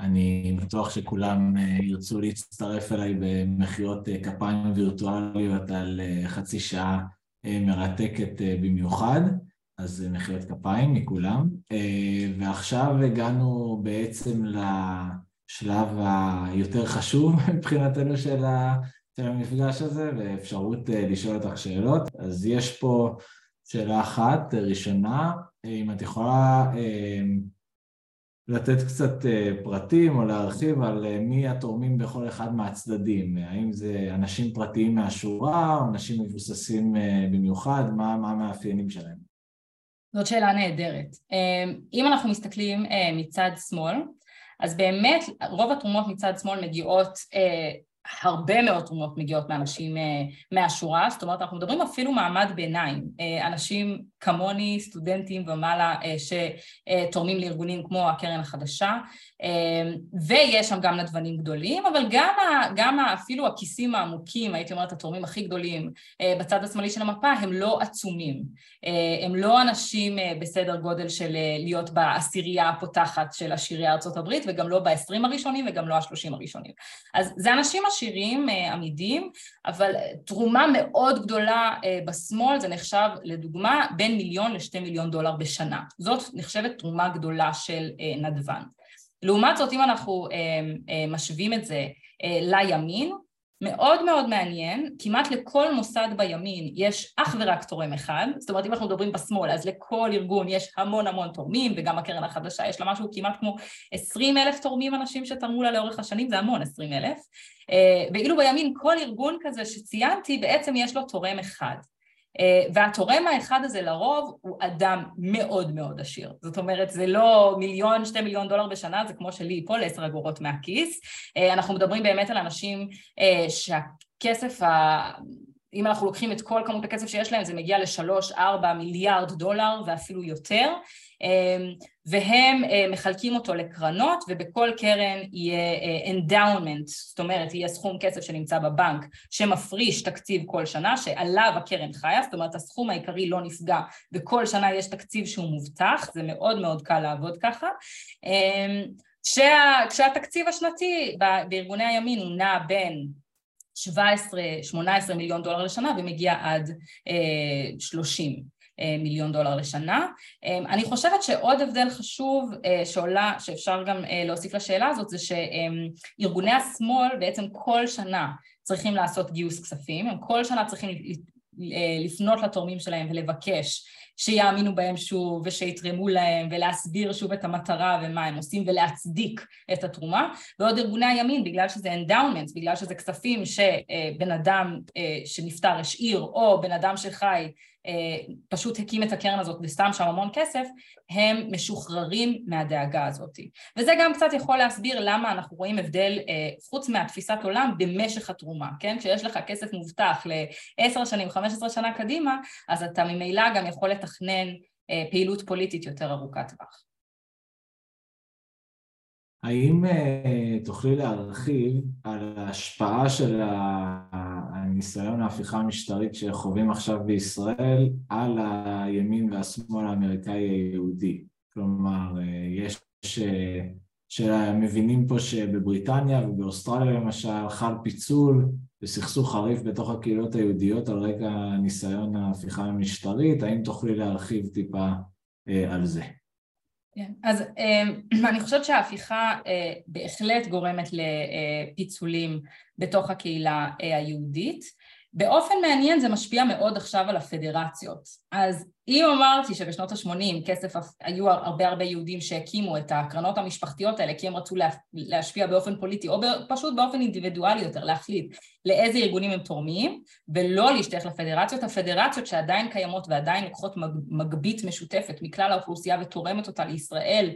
ואני בטוח שכולם ירצו להצטרף אליי במחיאות כפיים וירטואליות על חצי שעה מרתקת במיוחד, אז מחיאות כפיים מכולם. ועכשיו הגענו בעצם לשלב היותר חשוב מבחינתנו של. של המפגש הזה ואפשרות אה, לשאול אותך שאלות. אז יש פה שאלה אחת, ראשונה, אם את יכולה אה, לתת קצת אה, פרטים או להרחיב על מי התורמים בכל אחד מהצדדים, האם זה אנשים פרטיים מהשורה או אנשים מבוססים במיוחד, מה, המאפיינים שלהם? זאת שאלה נהדרת. אם אנחנו מסתכלים מצד שמאל, אז באמת רוב התרומות מצד שמאל מגיעות הרבה מאוד תרומות מגיעות מאנשים מהשורה, זאת אומרת אנחנו מדברים אפילו מעמד ביניים, אנשים כמוני, סטודנטים ומעלה שתורמים לארגונים כמו הקרן החדשה ויש שם גם נדבנים גדולים, אבל גם, גם אפילו הכיסים העמוקים, הייתי אומרת התורמים הכי גדולים בצד השמאלי של המפה הם לא עצומים, הם לא אנשים בסדר גודל של להיות בעשירייה הפותחת של עשירי ארצות הברית וגם לא ב-20 הראשונים וגם לא ה-30 הראשונים. אז זה אנשים עשירים, עמידים, אבל תרומה מאוד גדולה בשמאל זה נחשב לדוגמה בין מיליון לשתי מיליון דולר בשנה. זאת נחשבת תרומה גדולה של נדבן. לעומת זאת, אם אנחנו משווים את זה לימין, מאוד מאוד מעניין, כמעט לכל מוסד בימין יש אך ורק תורם אחד, זאת אומרת אם אנחנו מדברים בשמאל אז לכל ארגון יש המון המון תורמים וגם הקרן החדשה יש לה משהו כמעט כמו עשרים אלף תורמים אנשים שתרמו לה לאורך השנים, זה המון עשרים אלף, ואילו בימין כל ארגון כזה שציינתי בעצם יש לו תורם אחד והתורם האחד הזה לרוב הוא אדם מאוד מאוד עשיר, זאת אומרת זה לא מיליון, שתי מיליון דולר בשנה, זה כמו שלי ייפול עשר אגורות מהכיס, אנחנו מדברים באמת על אנשים שהכסף, ה... אם אנחנו לוקחים את כל כמות הכסף שיש להם זה מגיע לשלוש, ארבע מיליארד דולר ואפילו יותר. והם מחלקים אותו לקרנות ובכל קרן יהיה endowment, זאת אומרת יהיה סכום כסף שנמצא בבנק שמפריש תקציב כל שנה שעליו הקרן חיה, זאת אומרת הסכום העיקרי לא נפגע וכל שנה יש תקציב שהוא מובטח, זה מאוד מאוד קל לעבוד ככה. כשה, כשהתקציב השנתי בארגוני הימין הוא נע בין 17-18 מיליון דולר לשנה ומגיע עד 30 מיליון דולר לשנה. אני חושבת שעוד הבדל חשוב שעולה, שאפשר גם להוסיף לשאלה הזאת, זה שארגוני השמאל בעצם כל שנה צריכים לעשות גיוס כספים, הם כל שנה צריכים לפנות לתורמים שלהם ולבקש שיאמינו בהם שוב ושיתרמו להם ולהסביר שוב את המטרה ומה הם עושים ולהצדיק את התרומה. ועוד ארגוני הימין בגלל שזה endowments, בגלל שזה כספים שבן אדם שנפטר השאיר או בן אדם שחי פשוט הקים את הקרן הזאת וסתם שם המון כסף, הם משוחררים מהדאגה הזאת. וזה גם קצת יכול להסביר למה אנחנו רואים הבדל חוץ מהתפיסת עולם במשך התרומה, כן? כשיש לך כסף מובטח לעשר שנים, חמש עשרה שנה קדימה, אז אתה ממילא גם יכול לתכנן פעילות פוליטית יותר ארוכת טווח. האם תוכלי להרחיב על ההשפעה של הניסיון ההפיכה המשטרית שחווים עכשיו בישראל על הימין והשמאל האמריקאי היהודי? כלומר, יש שמבינים פה שבבריטניה ובאוסטרליה למשל חל פיצול וסכסוך חריף בתוך הקהילות היהודיות על רקע ניסיון ההפיכה המשטרית, האם תוכלי להרחיב טיפה על זה? כן, אז אני חושבת שההפיכה בהחלט גורמת לפיצולים בתוך הקהילה היהודית. באופן מעניין זה משפיע מאוד עכשיו על הפדרציות. אז אם אמרתי שבשנות ה-80 כסף, היו הרבה הרבה יהודים שהקימו את הקרנות המשפחתיות האלה כי הם רצו להשפיע באופן פוליטי או פשוט באופן אינדיבידואלי יותר, להחליט לאיזה ארגונים הם תורמים ולא להשתייך לפדרציות, הפדרציות שעדיין קיימות ועדיין לוקחות מגבית משותפת מכלל האוכלוסייה ותורמת אותה לישראל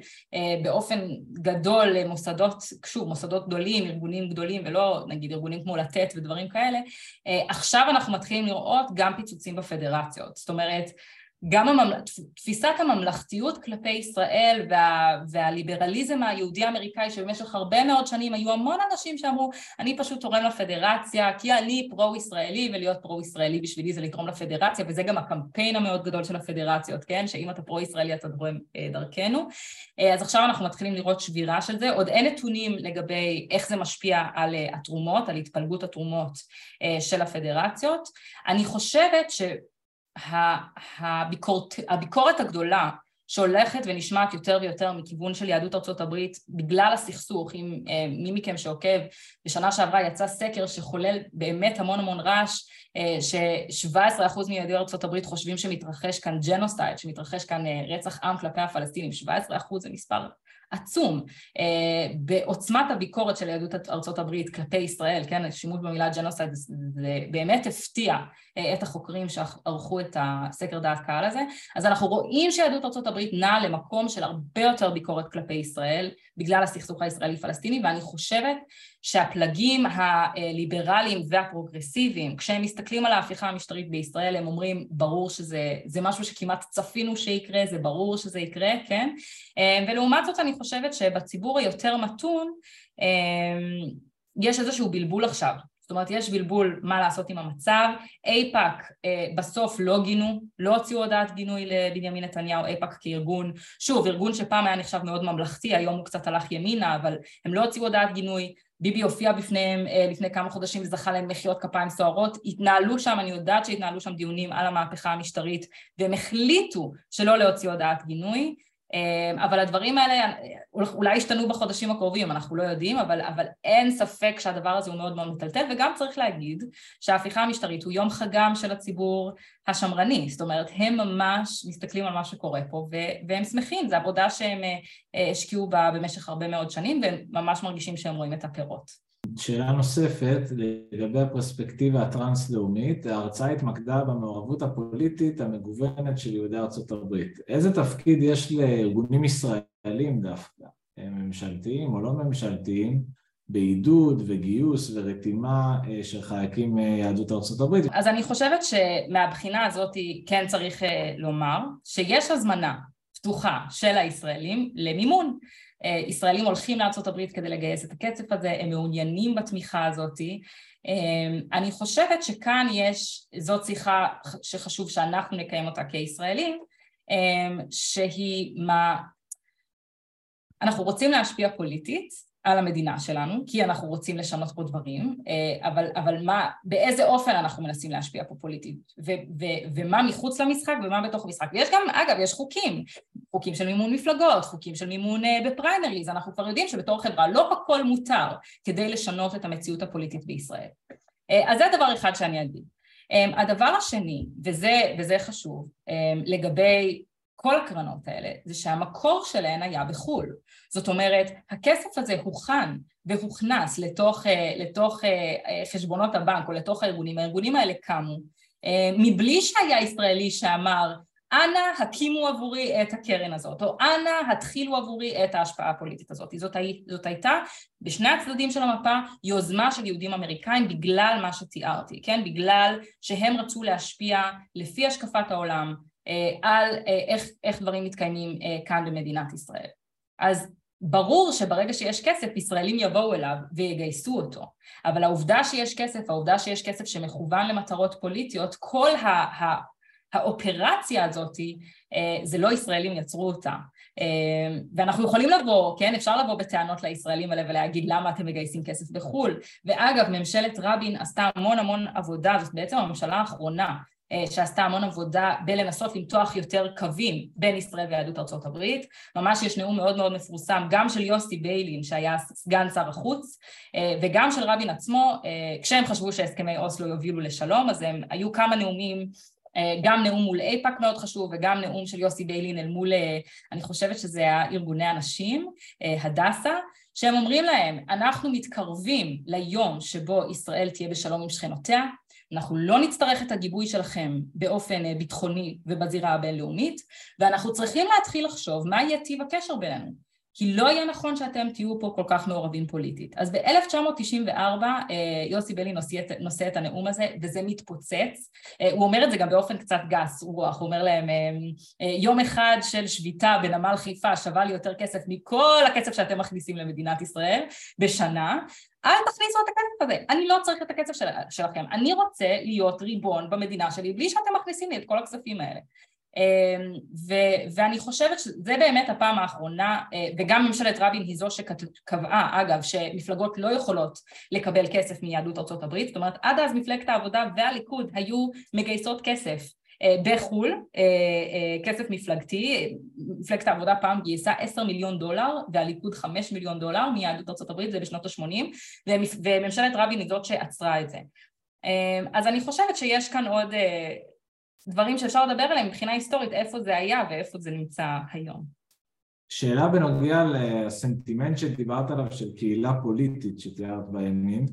באופן גדול למוסדות, שוב, מוסדות גדולים, ארגונים גדולים ולא נגיד ארגונים כמו לתת ודברים כאלה, עכשיו אנחנו מתחילים לראות גם פיצוצים בפדרציות, זאת אומרת גם הממל... תפיסת הממלכתיות כלפי ישראל וה... והליברליזם היהודי-אמריקאי שבמשך הרבה מאוד שנים היו המון אנשים שאמרו אני פשוט תורם לפדרציה כי אני פרו-ישראלי ולהיות פרו-ישראלי בשבילי זה לתרום לפדרציה וזה גם הקמפיין המאוד גדול של הפדרציות, כן? שאם אתה פרו-ישראלי אתה תורם דרכנו. אז עכשיו אנחנו מתחילים לראות שבירה של זה, עוד אין נתונים לגבי איך זה משפיע על התרומות, על התפלגות התרומות של הפדרציות. אני חושבת ש... הביקורת, הביקורת הגדולה שהולכת ונשמעת יותר ויותר מכיוון של יהדות ארצות הברית בגלל הסכסוך, אם מי מכם שעוקב, בשנה שעברה יצא סקר שחולל באמת המון המון רעש, ש-17% מיהודי ארצות הברית חושבים שמתרחש כאן ג'נוסייד, שמתרחש כאן רצח עם כלפי הפלסטינים, 17% זה מספר עצום. אה, בעוצמת הביקורת של יהדות ארצות הברית כלפי ישראל, כן, השימוש במילה ג'נוסייד זה באמת הפתיע. אה, את החוקרים שערכו את הסקר דעת קהל הזה, אז אנחנו רואים שיהדות הברית נעה למקום של הרבה יותר ביקורת כלפי ישראל בגלל הסכסוך הישראלי-פלסטיני, ואני חושבת שהפלגים הליברליים והפרוגרסיביים, כשהם מסתכלים על ההפיכה המשטרית בישראל, הם אומרים, ברור שזה משהו שכמעט צפינו שיקרה, זה ברור שזה יקרה, כן? אה, ולעומת זאת אני חושבת שבציבור היותר מתון, אה, יש איזשהו בלבול עכשיו. זאת אומרת, יש בלבול מה לעשות עם המצב. אייפאק אה, בסוף לא גינו, לא הוציאו הודעת גינוי לבנימין נתניהו, אייפאק כארגון, שוב, ארגון שפעם היה נחשב מאוד ממלכתי, היום הוא קצת הלך ימינה, אבל הם לא הוציאו הודעת גינוי. ביבי הופיע בפניהם אה, לפני כמה חודשים וזכה שם למחיאות כפיים סוערות, התנהלו שם, אני יודעת שהתנהלו שם דיונים על המהפכה המשטרית והם החליטו שלא להוציא הודעת גינוי, אבל הדברים האלה אולי ישתנו בחודשים הקרובים, אנחנו לא יודעים, אבל, אבל אין ספק שהדבר הזה הוא מאוד מאוד מטלטל, וגם צריך להגיד שההפיכה המשטרית הוא יום חגם של הציבור השמרני, זאת אומרת, הם ממש מסתכלים על מה שקורה פה, והם שמחים, זו עבודה שהם אה, השקיעו בה במשך הרבה מאוד שנים, והם ממש מרגישים שהם רואים את הפירות. שאלה נוספת לגבי הפרספקטיבה הטרנס-לאומית, ההרצאה התמקדה במעורבות הפוליטית המגוונת של יהודי ארצות הברית. איזה תפקיד יש לארגונים ישראלים דווקא, ממשלתיים או לא ממשלתיים, בעידוד וגיוס ורתימה אה, של חלקים מיהדות ארצות הברית? אז אני חושבת שמהבחינה הזאת כן צריך אה, לומר שיש הזמנה פתוחה של הישראלים למימון. אה, ישראלים הולכים לארה"ב כדי לגייס את הקצף הזה, הם מעוניינים בתמיכה הזאת. אה, אני חושבת שכאן יש, זאת שיחה שחשוב שאנחנו נקיים אותה כישראלים, אה, שהיא מה... אנחנו רוצים להשפיע פוליטית, על המדינה שלנו, כי אנחנו רוצים לשנות פה דברים, אה, אבל, אבל מה, באיזה אופן אנחנו מנסים להשפיע פה פוליטית, ו, ו, ומה מחוץ למשחק ומה בתוך המשחק. ויש גם, אגב, יש חוקים, חוקים של מימון מפלגות, חוקים של מימון אה, בפריימריז, אנחנו כבר יודעים שבתור חברה לא הכל מותר כדי לשנות את המציאות הפוליטית בישראל. אה, אז זה הדבר אחד שאני אגיד. הדבר השני, וזה, וזה חשוב, לגבי כל הקרנות האלה, זה שהמקור שלהן היה בחו"ל. זאת אומרת, הכסף הזה הוכן והוכנס לתוך, אה, לתוך אה, אה, חשבונות הבנק או לתוך הארגונים, הארגונים האלה קמו, מבלי שהיה ישראלי שאמר, אנא הקימו עבורי את הקרן הזאת, או אנא התחילו עבורי את ההשפעה הפוליטית הזאת. זאת, זאת הייתה בשני הצדדים של המפה יוזמה של יהודים אמריקאים בגלל מה שתיארתי, כן? בגלל שהם רצו להשפיע לפי השקפת העולם, על אה, איך, איך דברים מתקיימים אה, כאן במדינת ישראל. אז ברור שברגע שיש כסף ישראלים יבואו אליו ויגייסו אותו, אבל העובדה שיש כסף, העובדה שיש כסף שמכוון למטרות פוליטיות, כל ה- ה- האופרציה הזאת, זה לא ישראלים יצרו אותה. ואנחנו יכולים לבוא, כן, אפשר לבוא בטענות לישראלים האלה ולהגיד למה אתם מגייסים כסף בחו"ל. ואגב, ממשלת רבין עשתה המון המון עבודה, זאת בעצם הממשלה האחרונה אה, שעשתה המון עבודה בלנסות למתוח יותר קווים בין ישראל ויהדות ארצות הברית. ממש יש נאום מאוד מאוד מפורסם גם של יוסי ביילין שהיה סגן שר החוץ אה, וגם של רבין עצמו אה, כשהם חשבו שהסכמי אוסלו יובילו לשלום אז הם היו כמה נאומים גם נאום מול אייפאק מאוד חשוב וגם נאום של יוסי ביילין אל מול, אני חושבת שזה היה ארגוני הנשים, הדסה, שהם אומרים להם, אנחנו מתקרבים ליום שבו ישראל תהיה בשלום עם שכנותיה, אנחנו לא נצטרך את הגיבוי שלכם באופן אה, ביטחוני ובזירה הבינלאומית, ואנחנו צריכים להתחיל לחשוב מה יהיה טיב הקשר בינינו. כי לא יהיה נכון שאתם תהיו פה כל כך מעורבים פוליטית. אז ב-1994 אה, יוסי בלי נושא, נושא את הנאום הזה, וזה מתפוצץ. אה, הוא אומר את זה גם באופן קצת גס רוח, הוא אומר להם, יום אחד של שביתה בנמל חיפה שווה לי יותר כסף מכל הכסף שאתם מכניסים למדינת ישראל בשנה, אל תכניסו את הכסף הזה, אני לא צריך את הכסף של, שלכם, אני רוצה להיות ריבון במדינה שלי בלי שאתם מכניסים לי את כל הכספים האלה. אמ, ו- ואני חושבת שזה באמת הפעם האחרונה, אה, וגם ממשלת רבין היא זו שקבעה, אגב, שמפלגות לא יכולות לקבל כסף מיהדות ארה"ב, זאת אומרת עד אז מפלגת העבודה והליכוד היו מגייסות כסף בחו"ל, אה, אה, כסף מפלגתי, מפלגת העבודה פעם גייסה עשר מיליון דולר והליכוד חמש מיליון דולר מיהדות ארה"ב, זה בשנות ה-80, וממשלת רבין היא זאת שעצרה את זה. אז אני חושבת שיש כאן עוד דברים שאפשר לדבר עליהם מבחינה היסטורית, איפה זה היה ואיפה זה נמצא היום. שאלה בנוגע לסנטימנט שדיברת עליו של קהילה פוליטית שתיארת בימין,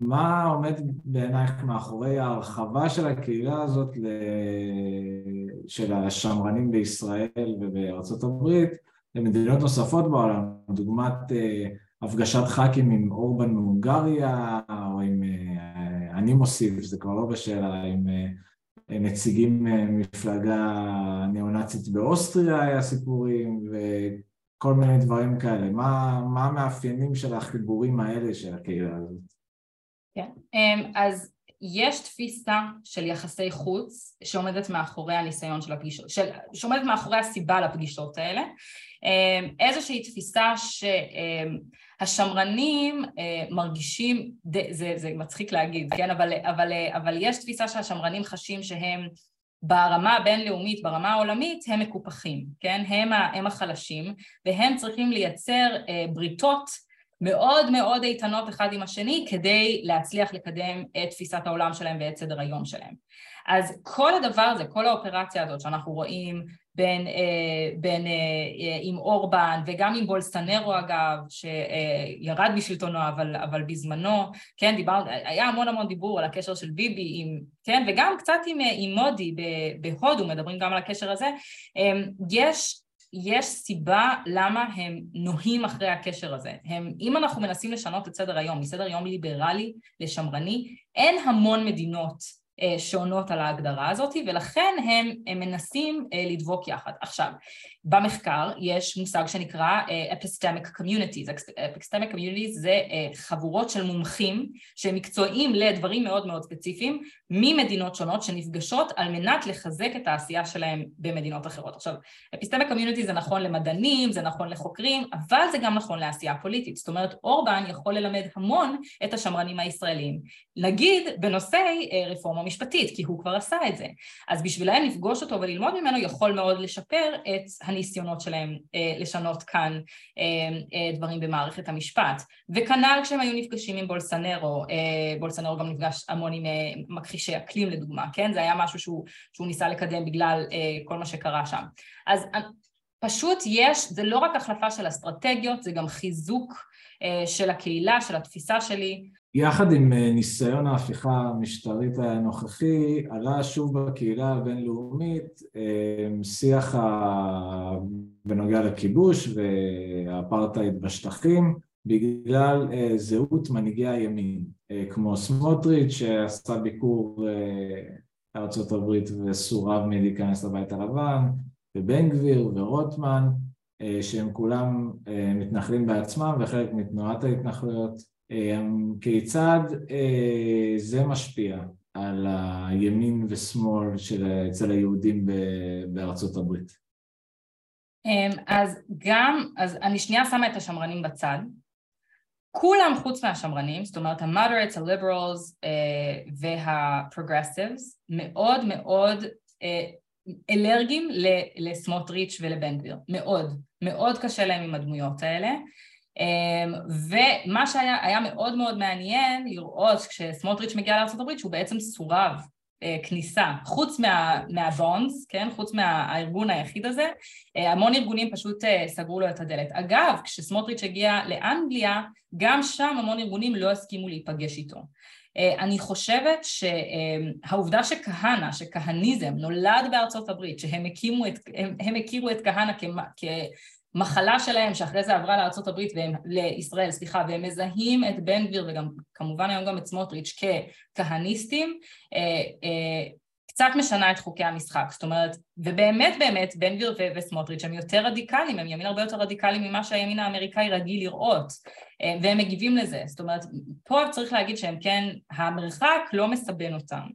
מה עומד בעינייך מאחורי ההרחבה של הקהילה הזאת של השמרנים בישראל ובארצות הברית למדינות נוספות בעולם, דוגמת אה, הפגשת ח"כים עם אורבן מהונגריה או עם, אה, אני מוסיף, זה כבר לא בשאלה, עם אה, נציגים ממפלגה ניאו-נאצית באוסטריה היה סיפורים וכל מיני דברים כאלה. מה, מה המאפיינים של החיבורים האלה של הקהילה הזאת? כן, אמ, אז יש תפיסה של יחסי חוץ שעומדת מאחורי הניסיון של הפגישות, של, שעומדת מאחורי הסיבה לפגישות האלה, אמ, איזושהי תפיסה שהשמרנים אמ, מרגישים, זה, זה מצחיק להגיד, כן, אבל, אבל, אבל יש תפיסה שהשמרנים חשים שהם ברמה הבינלאומית, ברמה העולמית, הם מקופחים, כן? הם, הם החלשים, והם צריכים לייצר אה, בריתות מאוד מאוד איתנות אחד עם השני כדי להצליח לקדם את תפיסת העולם שלהם ואת סדר היום שלהם. אז כל הדבר הזה, כל האופרציה הזאת שאנחנו רואים בין, אה, בין אה, עם אורבן וגם עם בולסטנרו אגב, שירד משלטונו אבל, אבל בזמנו, כן, דיבר, היה המון המון דיבור על הקשר של ביבי עם, כן, וגם קצת עם, עם מודי בהודו, מדברים גם על הקשר הזה, אה, יש יש סיבה למה הם נוהים אחרי הקשר הזה. הם, אם אנחנו מנסים לשנות את סדר היום, מסדר יום ליברלי לשמרני, אין המון מדינות אה, שעונות על ההגדרה הזאת, ולכן הם, הם מנסים אה, לדבוק יחד. עכשיו, במחקר יש מושג שנקרא uh, epistemic communities. epistemic communities זה uh, חבורות של מומחים שהם מקצועיים לדברים מאוד מאוד ספציפיים ממדינות שונות שנפגשות על מנת לחזק את העשייה שלהם במדינות אחרות. עכשיו, epistemic communities זה נכון למדענים, זה נכון לחוקרים, אבל זה גם נכון לעשייה פוליטית. זאת אומרת, אורבן יכול ללמד המון את השמרנים הישראלים. נגיד בנושא uh, רפורמה משפטית, כי הוא כבר עשה את זה. אז בשבילם לפגוש אותו וללמוד ממנו יכול מאוד לשפר את הניסיונות שלהם אה, לשנות כאן אה, אה, דברים במערכת המשפט. וכנ"ל כשהם היו נפגשים עם בולסנרו, אה, בולסנרו גם נפגש המון עם אה, מכחישי אקלים לדוגמה, כן? זה היה משהו שהוא, שהוא ניסה לקדם בגלל אה, כל מה שקרה שם. אז אה, פשוט יש, זה לא רק החלפה של אסטרטגיות, זה גם חיזוק אה, של הקהילה, של התפיסה שלי. יחד עם אה, ניסיון ההפיכה המשטרית הנוכחי, עלה שוב בקהילה הבינלאומית אה, שיח בנוגע לכיבוש והאפרטהייד בשטחים בגלל זהות מנהיגי הימין, כמו סמוטריץ' שעשה ביקור בארצות הברית וסורב מלהיכנס לבית הלבן, ובן גביר ורוטמן, שהם כולם מתנחלים בעצמם וחלק מתנועת ההתנחלויות כיצד אה, זה משפיע על הימין ושמאל של, אצל היהודים בארצות הברית? אמ, אז גם, אז אני שנייה שמה את השמרנים בצד. כולם חוץ מהשמרנים, זאת אומרת ה-moderates, ה-liberals uh, וה-progressives, מאוד מאוד uh, אלרגיים לסמוטריץ' ולבן גביר, מאוד, מאוד קשה להם עם הדמויות האלה. אמ, ומה שהיה היה מאוד מאוד מעניין לראות כשסמוטריץ' מגיע לארה"ב שהוא בעצם סורב אה, כניסה, חוץ מה, מהבונדס, כן, חוץ מהארגון היחיד הזה, אה, המון ארגונים פשוט אה, סגרו לו את הדלת. אגב, כשסמוטריץ' הגיע לאנגליה, גם שם המון ארגונים לא הסכימו להיפגש איתו. אני חושבת שהעובדה שכהנא, שכהניזם נולד בארצות הברית, שהם הקימו את, הם, הם הכירו את כהנא כ, מחלה שלהם שאחרי זה עברה לארה"ב לישראל, סליחה, והם מזהים את בן גביר וגם כמובן היום גם את סמוטריץ' ככהניסטים, אה, אה, קצת משנה את חוקי המשחק, זאת אומרת, ובאמת באמת בן גביר וסמוטריץ' הם יותר רדיקליים, הם ימין הרבה יותר רדיקליים ממה שהימין האמריקאי רגיל לראות, אה, והם מגיבים לזה, זאת אומרת, פה צריך להגיד שהם כן, המרחק לא מסבן אותם.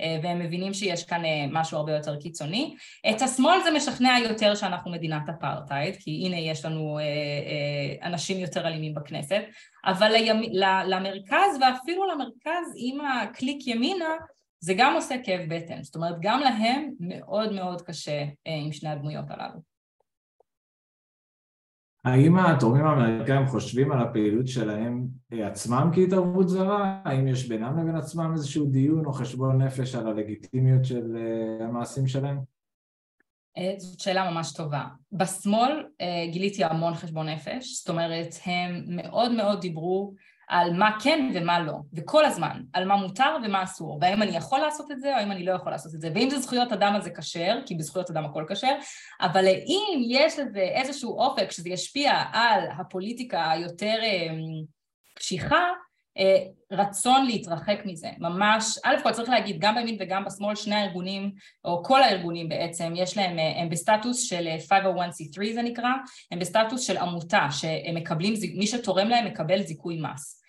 אה, והם מבינים שיש כאן אה, משהו הרבה יותר קיצוני. את השמאל זה משכנע יותר שאנחנו מדינת אפרטהייד, כי הנה יש לנו אה, אנשים יותר אלימים בכנסת, אבל למרכז ואפילו למרכז עם הקליק ימינה זה גם עושה כאב בטן, זאת אומרת גם להם מאוד מאוד קשה עם שני הדמויות הללו. האם התורמים האמריקאים חושבים על הפעילות שלהם אה, עצמם כהתערבות זרה? האם יש בינם לבין עצמם איזשהו דיון או חשבון נפש על הלגיטימיות של אה, המעשים שלהם? זאת שאלה ממש טובה. בשמאל גיליתי המון חשבון נפש, זאת אומרת, הם מאוד מאוד דיברו על מה כן ומה לא, וכל הזמן, על מה מותר ומה אסור, והאם אני יכול לעשות את זה או האם אני לא יכול לעשות את זה, ואם זה זכויות אדם אז זה כשר, כי בזכויות אדם הכל כשר, אבל אם יש לזה איזשהו אופק שזה ישפיע על הפוליטיקה היותר קשיחה, אה, רצון להתרחק מזה, ממש, א' כל צריך להגיד, גם בימין וגם בשמאל, שני הארגונים, או כל הארגונים בעצם, יש להם, אה, הם בסטטוס של 501c3 אה, זה נקרא, הם בסטטוס של עמותה, שהם מקבלים, מי שתורם להם מקבל זיכוי מס.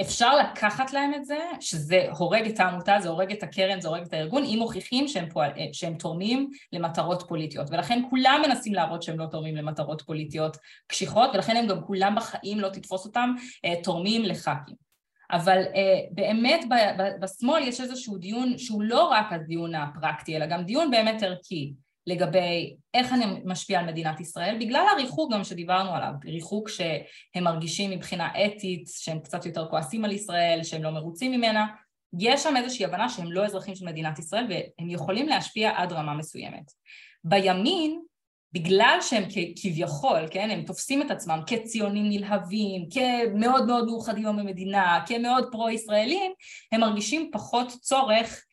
אפשר לקחת להם את זה, שזה הורג את העמותה, זה הורג את הקרן, זה הורג את הארגון, אם מוכיחים שהם, פועל, שהם תורמים למטרות פוליטיות. ולכן כולם מנסים להראות שהם לא תורמים למטרות פוליטיות קשיחות, ולכן הם גם כולם בחיים לא תתפוס אותם תורמים לח"כים. אבל uh, באמת ב- ב- בשמאל יש איזשהו דיון שהוא לא רק הדיון הפרקטי, אלא גם דיון באמת ערכי לגבי איך אני משפיע על מדינת ישראל, בגלל הריחוק גם שדיברנו עליו, ריחוק שהם מרגישים מבחינה אתית, שהם קצת יותר כועסים על ישראל, שהם לא מרוצים ממנה, יש שם איזושהי הבנה שהם לא אזרחים של מדינת ישראל והם יכולים להשפיע עד רמה מסוימת. בימין בגלל שהם כביכול, כן, הם תופסים את עצמם כציונים נלהבים, כמאוד מאוד מאוחדים עם המדינה, כמאוד פרו-ישראלים, הם מרגישים פחות צורך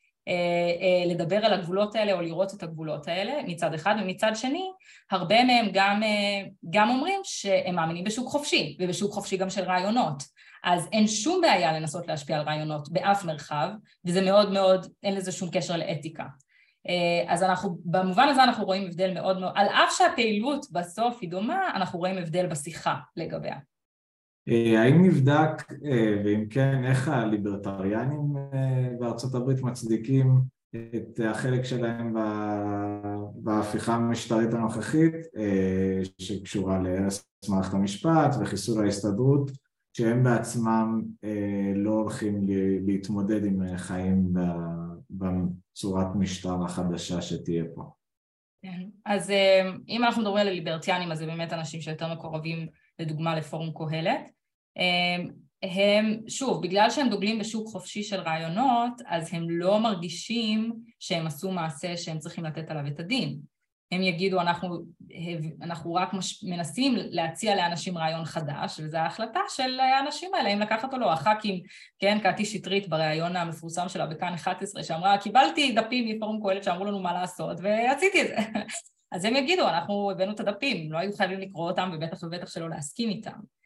לדבר על הגבולות האלה או לראות את הגבולות האלה מצד אחד, ומצד שני, הרבה מהם גם, אה, גם אומרים שהם מאמינים בשוק חופשי, ובשוק חופשי גם של רעיונות. אז אין שום בעיה לנסות להשפיע על רעיונות באף מרחב, וזה מאוד מאוד, אין לזה שום קשר לאתיקה. אה, אז אנחנו, במובן הזה אנחנו רואים הבדל מאוד מאוד, על אף שהפעילות בסוף היא דומה, אנחנו רואים הבדל בשיחה לגביה. אה, האם נבדק, אה, ואם כן, איך הליברטריאנים בארצות הברית מצדיקים את החלק שלהם בהפיכה המשטרית הנוכחית, שקשורה להרס מערכת המשפט וחיסול ההסתדרות, שהם בעצמם לא הולכים להתמודד עם חיים בצורת משטר החדשה שתהיה פה. כן, אז אה, אם אנחנו מדברים על הליברטיאנים, אז זה באמת אנשים שיותר מקורבים לדוגמה לפורום קהלת. אה, הם, שוב, בגלל שהם דוגלים בשוק חופשי של רעיונות, אז הם לא מרגישים שהם עשו מעשה שהם צריכים לתת עליו את הדין. הם יגידו אנחנו, אנחנו רק מש, מנסים להציע לאנשים רעיון חדש וזו ההחלטה של האנשים האלה אם לקחת או לא, הח"כים, כן, קטי שטרית בריאיון המפורסם שלה בכאן 11 שאמרה קיבלתי דפים מפורום קהלת שאמרו לנו מה לעשות ועשיתי את זה. אז הם יגידו אנחנו הבאנו את הדפים, לא היו חייבים לקרוא אותם ובטח ובטח שלא להסכים איתם. אמ,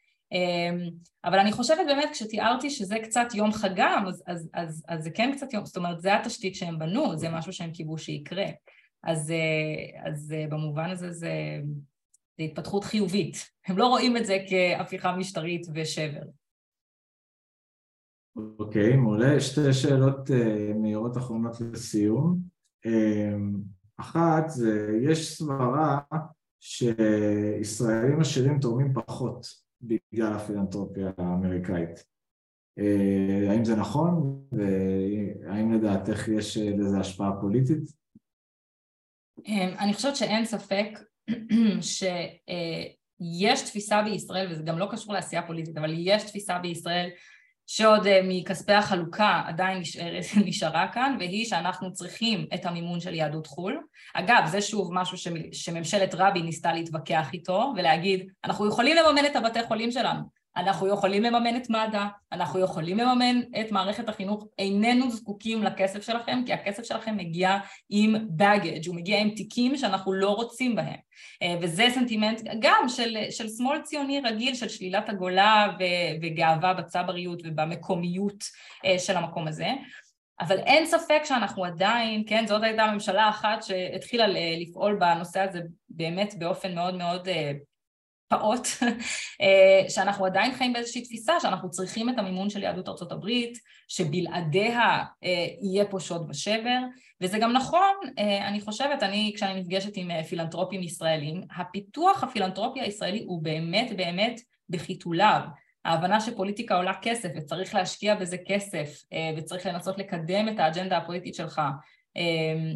אבל אני חושבת באמת כשתיארתי שזה קצת יום חגם אז, אז, אז, אז זה כן קצת יום, זאת אומרת זה התשתית שהם בנו, זה משהו שהם קיוו שיקרה אז, אה, אז אה, במובן הזה זה, זה התפתחות חיובית. הם לא רואים את זה כהפיכה משטרית ושבר. אוקיי, okay, מעולה. שתי שאלות uh, מהירות אחרונות לסיום. Um, אחת, זה, יש סברה שישראלים עשירים תורמים פחות בגלל הפילנטרופיה האמריקאית. Uh, האם זה נכון? והאם לדעתך יש לזה השפעה פוליטית? אמ, אני חושבת שאין ספק שיש תפיסה בישראל, וזה גם לא קשור לעשייה פוליטית, אבל יש תפיסה בישראל שעוד אה, מכספי החלוקה עדיין נשארת, נשארה כאן, והיא שאנחנו צריכים את המימון של יהדות חו"ל. אגב, זה שוב משהו שממשלת רבין ניסתה להתווכח איתו ולהגיד, אנחנו יכולים לממן את הבתי חולים שלנו, אנחנו יכולים לממן את מד"א, אנחנו יכולים לממן את מערכת החינוך, איננו זקוקים לכסף שלכם, כי הכסף שלכם מגיע עם baggage, הוא מגיע עם תיקים שאנחנו לא רוצים בהם. אה, וזה סנטימנט גם של, של שמאל ציוני רגיל, של שלילת הגולה וגאווה בצבריות ובמקומיות אה, של המקום הזה. אבל אין ספק שאנחנו עדיין, כן, זאת הייתה ממשלה אחת שהתחילה לפעול בנושא הזה באמת באופן מאוד מאוד אה, פעוט, אה, שאנחנו עדיין חיים באיזושהי תפיסה שאנחנו צריכים את המימון של יהדות ארצות הברית, שבלעדיה אה, יהיה פה שוד ושבר, וזה גם נכון, אה, אני חושבת, אני, כשאני נפגשת עם פילנטרופים ישראלים, הפיתוח הפילנטרופי הישראלי הוא באמת באמת בחיתוליו. ההבנה שפוליטיקה עולה כסף וצריך להשקיע בזה כסף וצריך לנסות לקדם את האג'נדה הפוליטית שלך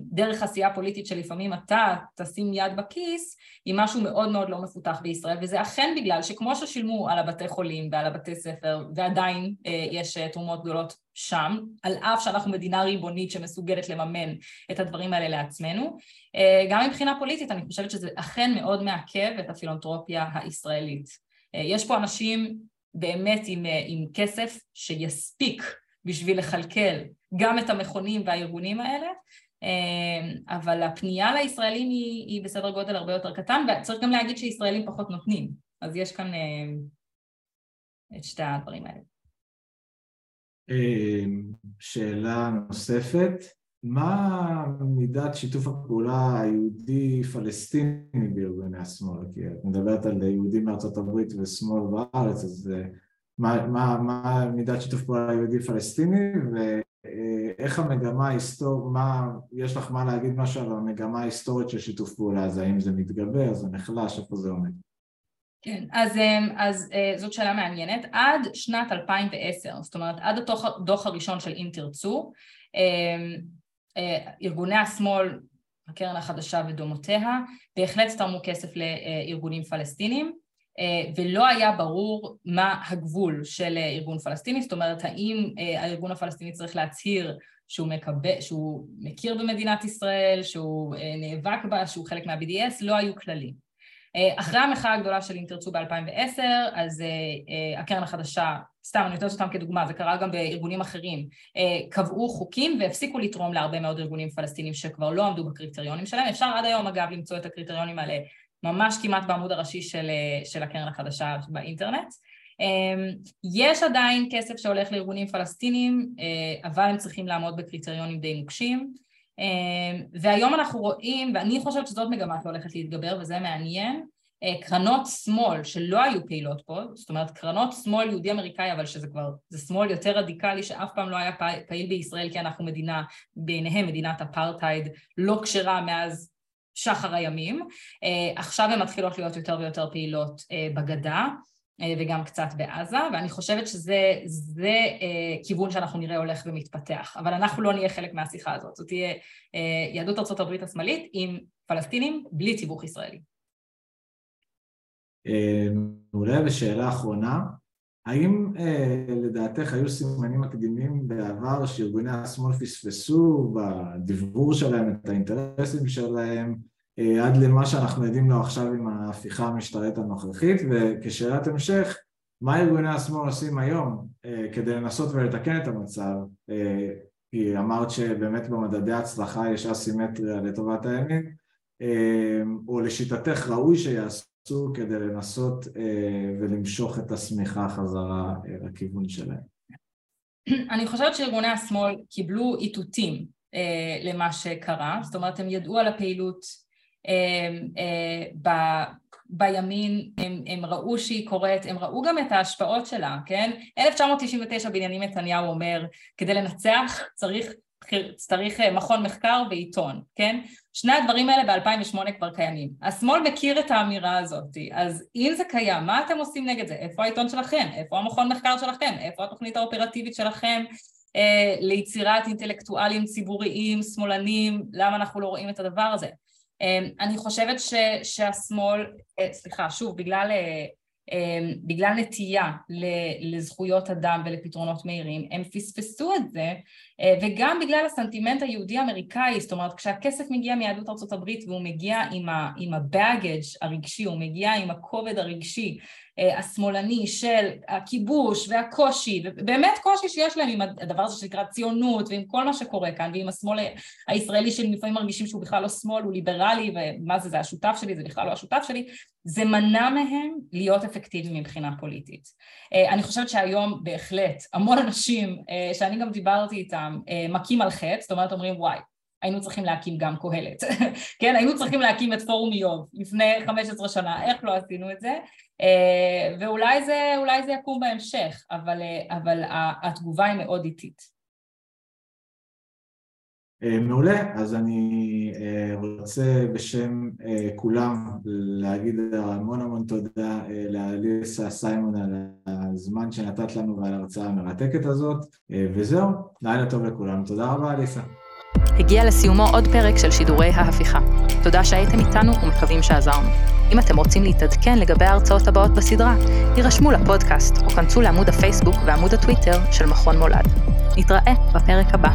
דרך עשייה פוליטית שלפעמים אתה תשים יד בכיס, היא משהו מאוד מאוד לא מפותח בישראל, וזה אכן בגלל שכמו ששילמו על הבתי חולים ועל הבתי ספר, ועדיין יש תרומות גדולות שם, על אף שאנחנו מדינה ריבונית שמסוגלת לממן את הדברים האלה לעצמנו, גם מבחינה פוליטית אני חושבת שזה אכן מאוד מעכב את הפילנטרופיה הישראלית. יש פה אנשים באמת עם, עם כסף שיספיק בשביל לכלכל גם את המכונים והארגונים האלה, אבל הפנייה לישראלים היא, היא בסדר גודל הרבה יותר קטן, וצריך גם להגיד שישראלים פחות נותנים, אז יש כאן את שתי הדברים האלה. שאלה נוספת, מה מידת שיתוף הפעולה היהודי-פלסטיני בארגוני השמאל? כי את מדברת על יהודים מארצות הברית ושמאל בארץ, אז מה, מה, מה מידת שיתוף פעולה היהודי-פלסטיני ואיך המגמה ההיסטורית, מה, יש לך מה להגיד משהו על המגמה ההיסטורית של שיתוף פעולה הזה, האם זה מתגבר, זה נחלש, איפה זה עומד? כן, אז, אז זאת שאלה מעניינת. עד שנת 2010, זאת אומרת עד הדוח הראשון של אם תרצו, ארגוני השמאל, הקרן החדשה ודומותיה, בהחלט תרמו כסף לארגונים פלסטינים ולא היה ברור מה הגבול של ארגון פלסטיני, זאת אומרת האם הארגון הפלסטיני צריך להצהיר שהוא, מקבל, שהוא מכיר במדינת ישראל, שהוא נאבק בה, שהוא חלק מה-BDS, לא היו כללים. אחרי המחאה הגדולה של אם תרצו ב-2010, אז הקרן החדשה, סתם אני נותנת אותם כדוגמה, זה קרה גם בארגונים אחרים, קבעו חוקים והפסיקו לתרום להרבה מאוד ארגונים פלסטינים שכבר לא עמדו בקריטריונים שלהם. אפשר עד היום אגב למצוא את הקריטריונים האלה ממש כמעט בעמוד הראשי של, של הקרן החדשה באינטרנט. יש עדיין כסף שהולך לארגונים פלסטינים, אבל הם צריכים לעמוד בקריטריונים די נוקשים. והיום אנחנו רואים, ואני חושבת שזאת מגמה שהולכת להתגבר וזה מעניין, קרנות שמאל שלא היו פעילות פה, זאת אומרת קרנות שמאל יהודי אמריקאי אבל שזה כבר, זה שמאל יותר רדיקלי שאף פעם לא היה פעיל בישראל כי אנחנו מדינה, בעיניהם מדינת אפרטהייד לא כשרה מאז שחר הימים, עכשיו הן מתחילות להיות יותר ויותר פעילות בגדה וגם קצת בעזה, ואני חושבת שזה כיוון שאנחנו נראה הולך ומתפתח, אבל אנחנו לא נהיה חלק מהשיחה הזאת, זאת תהיה יהדות ארצות הברית השמאלית עם פלסטינים בלי תיווך ישראלי. אולי בשאלה אחרונה, האם לדעתך היו סימנים מקדימים בעבר שארגוני השמאל פספסו בדברור שלהם את האינטרסים שלהם עד למה שאנחנו יודעים לו עכשיו עם ההפיכה המשטרית הנוכחית? וכשאלת המשך, מה ארגוני השמאל עושים היום כדי לנסות ולתקן את המצב? כי אמרת שבאמת במדדי ההצלחה יש אסימטריה לטובת הימין או לשיטתך ראוי שיעשו כדי לנסות ולמשוך את השמיכה חזרה לכיוון שלהם אני חושבת שארגוני השמאל קיבלו איתותים למה שקרה, זאת אומרת הם ידעו על הפעילות ב, בימין, הם, הם ראו שהיא קורית, הם ראו גם את ההשפעות שלה, כן? 1999 בנימין נתניהו אומר, כדי לנצח צריך, צריך מכון מחקר ועיתון, כן? שני הדברים האלה ב-2008 כבר קיימים. השמאל מכיר את האמירה הזאת, אז אם זה קיים, מה אתם עושים נגד זה? איפה העיתון שלכם? איפה המכון מחקר שלכם? איפה התוכנית האופרטיבית שלכם? ליצירת אינטלקטואלים ציבוריים, שמאלנים, למה אנחנו לא רואים את הדבר הזה? אני חושבת ש, שהשמאל, סליחה, שוב, בגלל, בגלל נטייה לזכויות אדם ולפתרונות מהירים, הם פספסו את זה, וגם בגלל הסנטימנט היהודי-אמריקאי, זאת אומרת, כשהכסף מגיע מיהדות ארצות הברית והוא מגיע עם ה-baggage הרגשי, הוא מגיע עם הכובד הרגשי השמאלני של הכיבוש והקושי, ובאמת קושי שיש להם עם הדבר הזה שנקרא ציונות ועם כל מה שקורה כאן ועם השמאל הישראלי שלפעמים מרגישים שהוא בכלל לא שמאל, הוא ליברלי ומה זה, זה השותף שלי, זה בכלל לא השותף שלי, זה מנע מהם להיות אפקטיביים מבחינה פוליטית. אני חושבת שהיום בהחלט המון אנשים שאני גם דיברתי איתם מכים על חטא, זאת אומרת אומרים וואי היינו צריכים להקים גם קהלת, כן? היינו צריכים להקים את פורום איוב לפני 15 שנה, איך לא עשינו את זה? ואולי זה, זה יקום בהמשך, אבל, אבל התגובה היא מאוד איטית. מעולה, אז אני רוצה בשם כולם להגיד המון המון תודה לאליסה סיימון על הזמן שנתת לנו ועל ההרצאה המרתקת הזאת וזהו, לילה טוב לכולם, תודה רבה אליסה הגיע לסיומו עוד פרק של שידורי ההפיכה. תודה שהייתם איתנו ומקווים שעזרנו. אם אתם רוצים להתעדכן לגבי ההרצאות הבאות בסדרה, הירשמו לפודקאסט או כנסו לעמוד הפייסבוק ועמוד הטוויטר של מכון מולד. נתראה בפרק הבא.